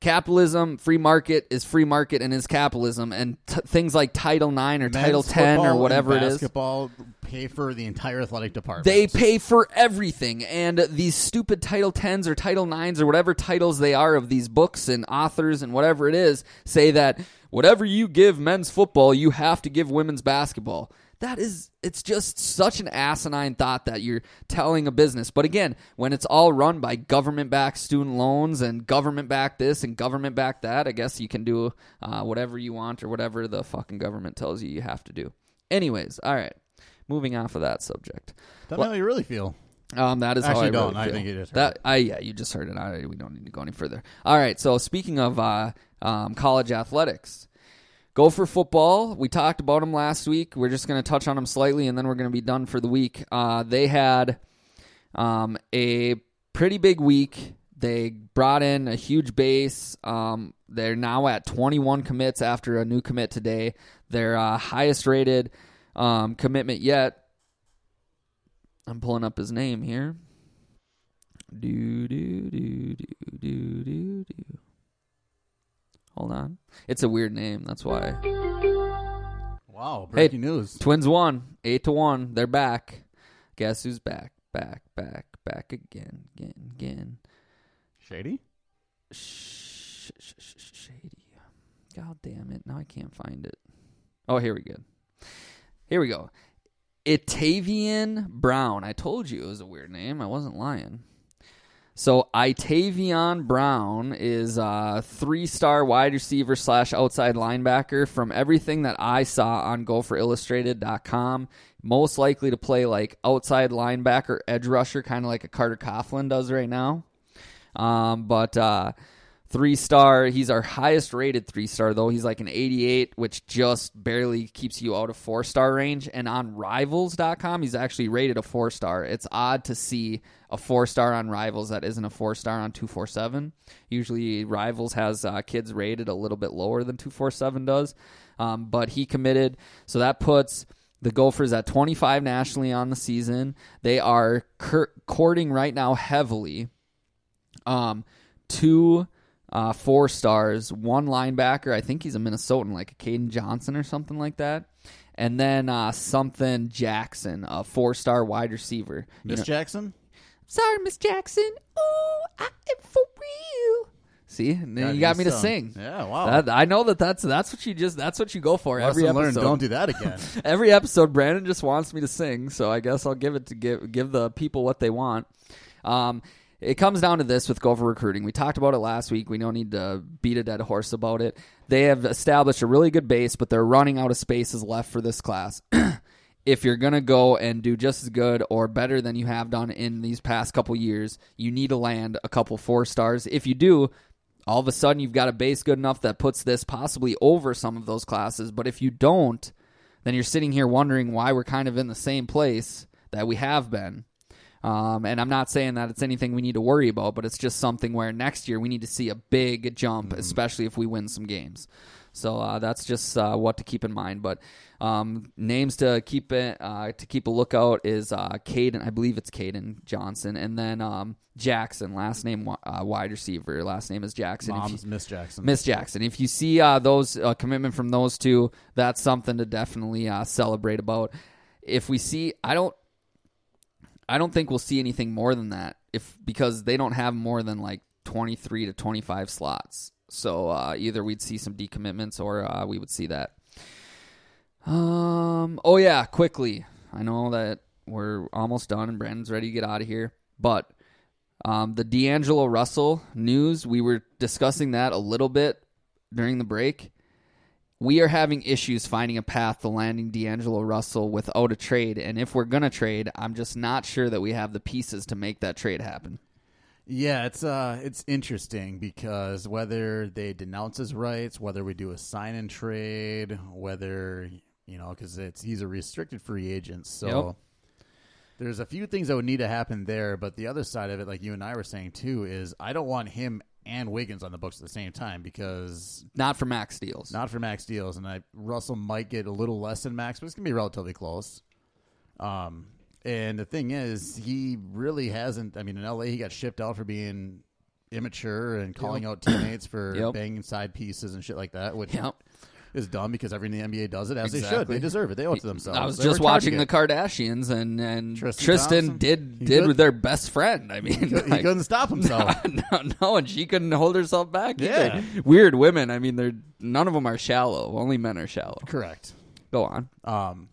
capitalism, free market is free market and is capitalism. And t- things like Title IX or Men's Title 10 football or whatever it is. basketball pay for the entire athletic department. They pay for everything, and these stupid Title Tens or Title Nines or whatever titles they are of these books and authors and whatever it is say that whatever you give men's football, you have to give women's basketball. That is, it's just such an asinine thought that you're telling a business. But again, when it's all run by government backed student loans and government backed this and government backed that, I guess you can do uh, whatever you want or whatever the fucking government tells you you have to do. Anyways, all right. Moving off of that subject. Tell me how you really feel. Um, that is how Actually, I don't. really I think you just heard that. I yeah, you just heard it. I, we don't need to go any further. All right. So speaking of uh, um, college athletics, Gopher football. We talked about them last week. We're just going to touch on them slightly, and then we're going to be done for the week. Uh, they had um, a pretty big week. They brought in a huge base. Um, they're now at 21 commits after a new commit today. Their uh, highest rated um, commitment yet. I'm pulling up his name here. Do do do do do do do. Hold on. It's a weird name. That's why. Wow, breaking news. Twins won eight to one. They're back. Guess who's back? Back, back, back again, again, again. Shady. Sh- sh- sh- sh- shady. God damn it! Now I can't find it. Oh, here we go. Here we go. Itavian Brown. I told you it was a weird name. I wasn't lying. So Itavion Brown is a three-star wide receiver slash outside linebacker. From everything that I saw on GopherIllustrated.com, most likely to play like outside linebacker, edge rusher, kind of like a Carter Coughlin does right now. Um, but uh, three star. He's our highest rated three star though. He's like an 88, which just barely keeps you out of four star range. And on Rivals.com, he's actually rated a four star. It's odd to see a four star on Rivals that isn't a four star on 247. Usually, Rivals has uh, kids rated a little bit lower than 247 does. Um, but he committed, so that puts the Gophers at 25 nationally on the season. They are courting right now heavily um, two uh, four stars, one linebacker. I think he's a Minnesotan, like a Caden Johnson or something like that. And then uh, something Jackson, a four star wide receiver. You Miss know- Jackson. Sorry, Miss Jackson. Oh, I am for real. See, and then you got me to sing. Yeah, wow. That, I know that that's that's what you just that's what you go for every episode. learned. Don't do that again. <laughs> Every episode, Brandon just wants me to sing, so I guess I'll give it to give give the people what they want. Um, it comes down to this with Gopher recruiting. We talked about it last week. We don't need to beat a dead horse about it. They have established a really good base, but they're running out of spaces left for this class. <clears throat> if you're gonna go and do just as good or better than you have done in these past couple years, you need to land a couple four stars. If you do, all of a sudden you've got a base good enough that puts this possibly over some of those classes. But if you don't, then you're sitting here wondering why we're kind of in the same place that we have been. Um, and I'm not saying that it's anything we need to worry about, but it's just something where next year we need to see a big jump, especially if we win some games. So uh, that's just uh, what to keep in mind. But um, names to keep it uh, to keep a lookout is uh, Caden. I believe it's Caden Johnson, and then um, Jackson. Last name uh, wide receiver. Last name is Jackson. You- Mom's Miss Jackson. Miss Jackson. If you see uh, those uh, commitment from those two, that's something to definitely uh, celebrate about. If we see, I don't, I don't think we'll see anything more than that. If because they don't have more than like twenty three to twenty five slots, so uh, either we'd see some decommitments or uh, we would see that. Um. Oh yeah. Quickly, I know that we're almost done and Brandon's ready to get out of here, but um, the D'Angelo Russell news, we were discussing that a little bit during the break. We are having issues finding a path to landing D'Angelo Russell without a trade. And if we're going to trade, I'm just not sure that we have the pieces to make that trade happen. Yeah, it's uh, it's interesting because whether they denounce his rights, whether we do a sign and trade, whether you know, because it's he's a restricted free agent, so Yep. there's a few things that would need to happen there. But the other side of it, like you and I were saying too, is I don't want him and Wiggins on the books at the same time because Not for max deals. not for max deals, and I Russell might get a little less than max, but it's gonna be relatively close. Um, and the thing is, he really hasn't. I mean, in LA, he got shipped out for being immature and calling out teammates for <clears throat> Yep. banging side pieces and shit like that, which Yep. Is dumb because every in the NBA does it as they should. They deserve it. They owe it to themselves. I was They just watching the. Kardashians, and and Tristan Tristan, did did with their best friend. I mean, He like- couldn't stop <laughs> himself. no, no, and she couldn't hold herself back. either. Yeah. weird women. I mean, they're none of them are shallow. Only men are shallow. Correct. Go on. Um,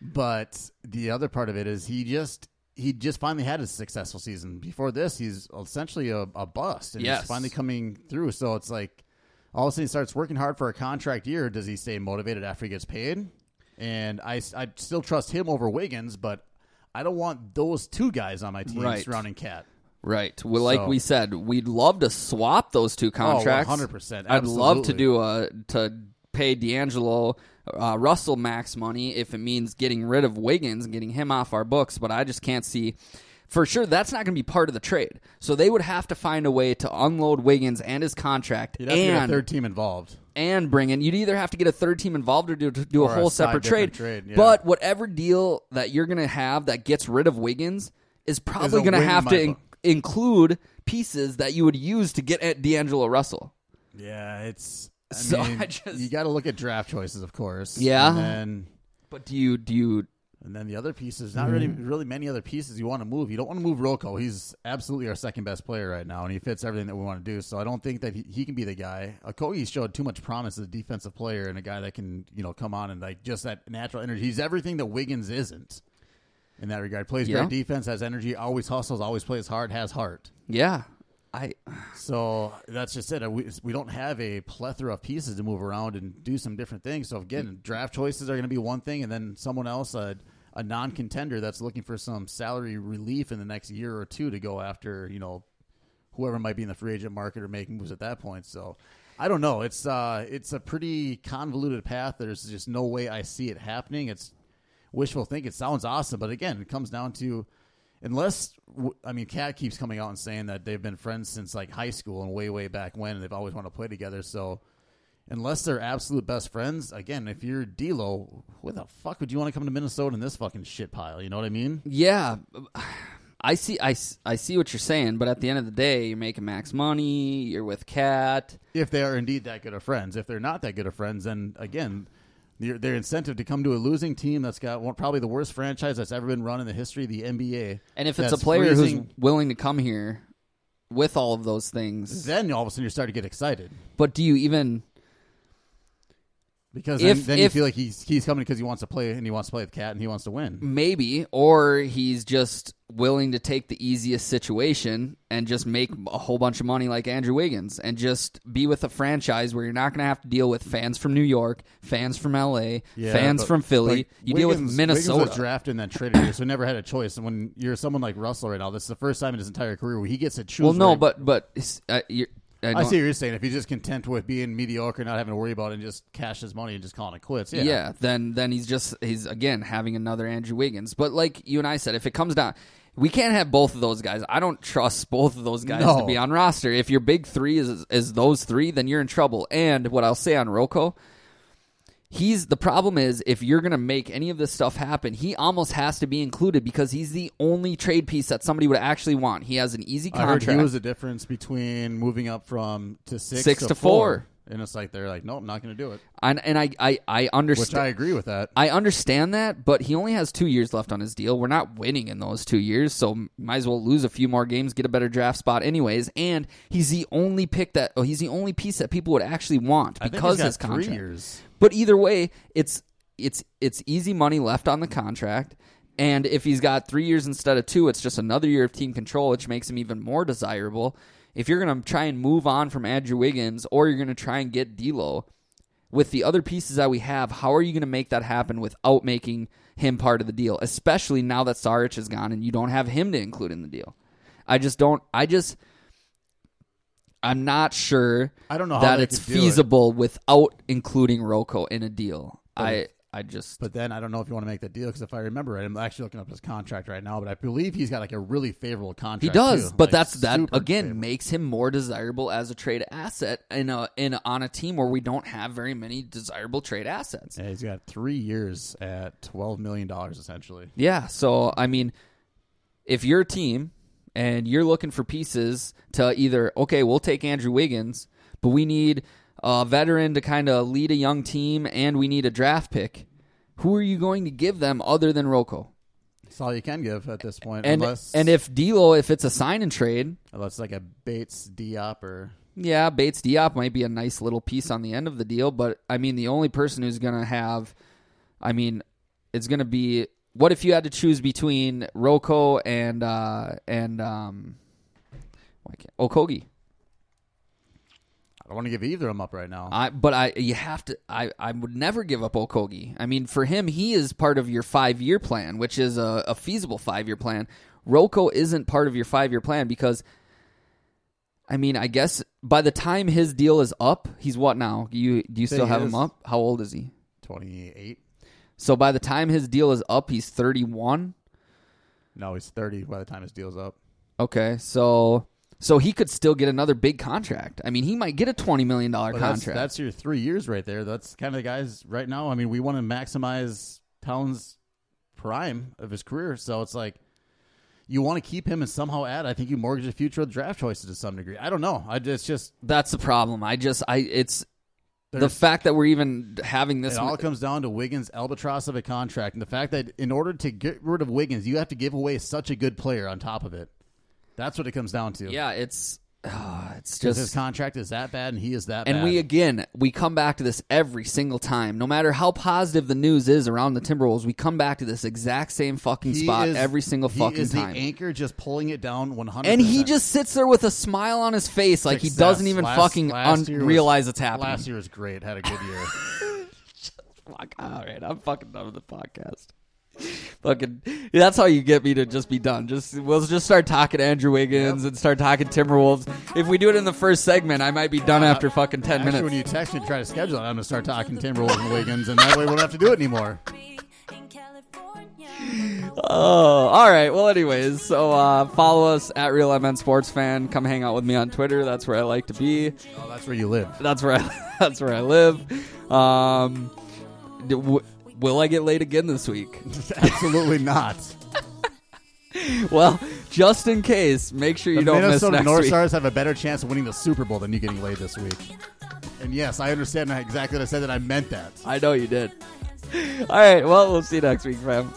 but the other part of it is he just he just finally had a successful season. Before this, he's essentially a, a bust, and Yes. he's finally coming through. So it's like all of a sudden he starts working hard for a contract year. Does he stay motivated after he gets paid? And I I still trust him over Wiggins, but I don't want those two guys on my team Right. surrounding Cat. Right. Well, like So- Oh, we said, we'd love to swap those two contracts. 100%, I'd love to do a to pay D'Angelo uh, Russell max money if it means getting rid of Wiggins and getting him off our books. But I just can't see. For sure, that's not going to be part of the trade. So they would have to find a way to unload Wiggins and his contract, You'd have to get a and third team involved. and bring in. You'd either have to get a third team involved or do, do a Or a whole side separate different trade. trade, yeah. But whatever deal that you're going to have that gets rid of Wiggins is probably going to win in have my to in- book. include pieces that you would use to get at D'Angelo Russell. Yeah, it's. I So <laughs> mean, I just- you got to look at draft choices, of course. Yeah. and then But do you do you And then the other pieces, not really, mm-hmm. really many other pieces you want to move. You don't want to move Rocco. He's absolutely our second best player right now, and he fits everything that we want to do. So I don't think that he, he can be the guy. Okogie showed too much promise as a defensive player and a guy that can, you know, come on and like just that natural energy. He's everything that Wiggins isn't. in that regard. Plays Yeah. great defense, has energy, always hustles, always plays hard, has heart. Yeah, I So that's just it. We, we don't have a plethora of pieces to move around and do some different things. So again, draft choices are going to be one thing, and then someone else, a, a non-contender that's looking for some salary relief in the next year or two to go after, you know, whoever might be in the free agent market or make moves at that point. So I don't know. It's uh, it's a pretty convoluted path. There's just no way I see it happening. It's wishful thinking. It sounds awesome, but again, it comes down to unless I mean, Cat keeps coming out and saying that they've been friends since like high school and way way back when, and they've always wanted to play together. So. Unless they're absolute best friends, again, if you're D'Lo, what the fuck would you want to come to Minnesota in this fucking shit pile? You know what I mean? yeah. I see, I, I see what you're saying, but at the end of the day, you're making max money. You're with Cat. if they are indeed that good of friends. If they're not that good of friends, then again, their, their incentive to come to a losing team that's got one, probably the worst franchise that's ever been run in the history of the NBA. And if it's a player who's willing to come here with all of those things, then all of a sudden you start to get excited but do you even? Because If- then, then if- you feel like he's he's coming because he wants to play and he wants to play with Cat and he wants to win. Maybe, or he's just willing to take the easiest situation and just make a whole bunch of money like Andrew Wiggins and just be with a franchise where you're not going to have to deal with fans from New York, fans from LA, Yeah, fans from Philly. like, you deal with Minnesota. Wiggins was drafted and then traded here, so never had a choice. And when you're someone like Russell right now, this is the first time in his entire career where he gets to choose. well, no, but but uh, you're, I, I see what you're saying. If he's just content with being mediocre, not having to worry about it, and just cash his money and just calling it quits, yeah, Yeah. then then he's just he's again having another Andrew Wiggins. But like you and I said, if it comes down, we can't have both of those guys. I don't trust both of those guys to be on roster. If your big three is is those three, then you're in trouble. And what I'll say on Rocco, he's the problem is if you're gonna make any of this stuff happen, he almost has to be included because he's the only trade piece that somebody would actually want. He has an easy I heard contract. he was the difference between moving up from to six, Six to, to four. And it's like they're like, nope, I'm not going to do it. and, and I I I Which understand. I agree with that. I understand that, but he only has two years left on his deal. We're not winning in those two years, so might as well lose a few more games, get a better draft spot, anyways. And he's the only pick that, oh, he's the only piece that people would actually want because his contract. years. But either way, it's it's it's easy money left on the contract. And if he's got three years instead of two, it's just another year of team control, which makes him even more desirable. If you're going to try and move on from Andrew Wiggins, or you're going to try and get D'Lo, with the other pieces that we have, how are you going to make that happen without making him part of the deal? Especially now that Saric is gone and you don't have him to include in the deal. I just don't. I just. I'm not sure. I don't know that it's do it. feasible without including Rocco in a deal. I I just But then I don't know if you want to make that deal because if I remember right, I'm actually looking up his contract right now, but I believe he's got like a really favorable contract. he does, too. but Like, that's that again favorable. makes him more desirable as a trade asset in a in a, on a team where we don't have very many desirable trade assets. Yeah, he's got three years at twelve million dollars essentially. Yeah, so I mean, if you're a team and you're looking for pieces to either okay, we'll take Andrew Wiggins, but we need a veteran to kind of lead a young team, and we need a draft pick. Who are you going to give them other than Rocco? That's all you can give at this point. And unless and if D'Lo, if it's a sign and trade, unless like a Bates Diop or yeah, Bates Diop might be a nice little piece on the end of the deal. But I mean, the only person who's going to have, I mean, it's going to be. What if you had to choose between Rocco and uh, and um, Okogie? I want to give either of them up right now. I but I you have to. I I would never give up Okogie. I mean, for him, he is part of your five year plan, which is a, a feasible five year plan. Rocco isn't part of your five year plan because. I mean, I guess by the time his deal is up, he's what now? You do you still have him up? How old is he? Twenty eight. So by the time his deal is up, he's 31. No, he's thirty by the time his deal's up. Okay, so so he could still get another big contract. I mean, he might get a 20 million dollar But that's, contract. that's your three years right there. That's kind of the guys right now. I mean, we want to maximize Towns' prime of his career, so it's like you want to keep him and somehow add. I think you mortgage the future of draft choices to some degree. I don't know. I it's just That's the problem. I just I it's the fact that we're even having this it all comes down to Wiggins' albatross of a contract, and the fact that in order to get rid of Wiggins, you have to give away such a good player on top of it. That's what it comes down to. Yeah, it's <sighs> it's just his contract is that bad and he is that And bad. we again, we come back to this every single time. No matter how positive the news is around the Timberwolves, we come back to this exact same fucking He spot is- every single he fucking is time. the anchor just pulling it down 100%. and he just sits there with a smile on his face, like he doesn't even fucking un- realize it's happening. Last year was great. Had a good year. <laughs> Fuck, all right, I'm fucking done with the podcast. <laughs> fucking, that's how you get me to just be done. Just we'll just start talking Andrew Wiggins and start talking Timberwolves. If we do it in the first segment, I might be done after fucking ten minutes. when you text me to try to schedule it, I'm going to start talking Timberwolves and Wiggins, and that way we don't have to do it anymore. Oh, all right. Well, anyways, so uh, follow us at Real MN Sports Fan. Come hang out with me on Twitter. That's where I like to be. Oh, that's where you live. That's where I, <laughs> that's where I live. Um, w- will I get laid again this week? <laughs> Absolutely not. <laughs> Well, just in case, make sure you The don't Minnesota miss next North week. Stars have a better chance of winning the Super Bowl than you getting laid this week. And yes, I understand exactly what I said, That I meant that. I know you did. <laughs> All right. Well, we'll see you next week, fam.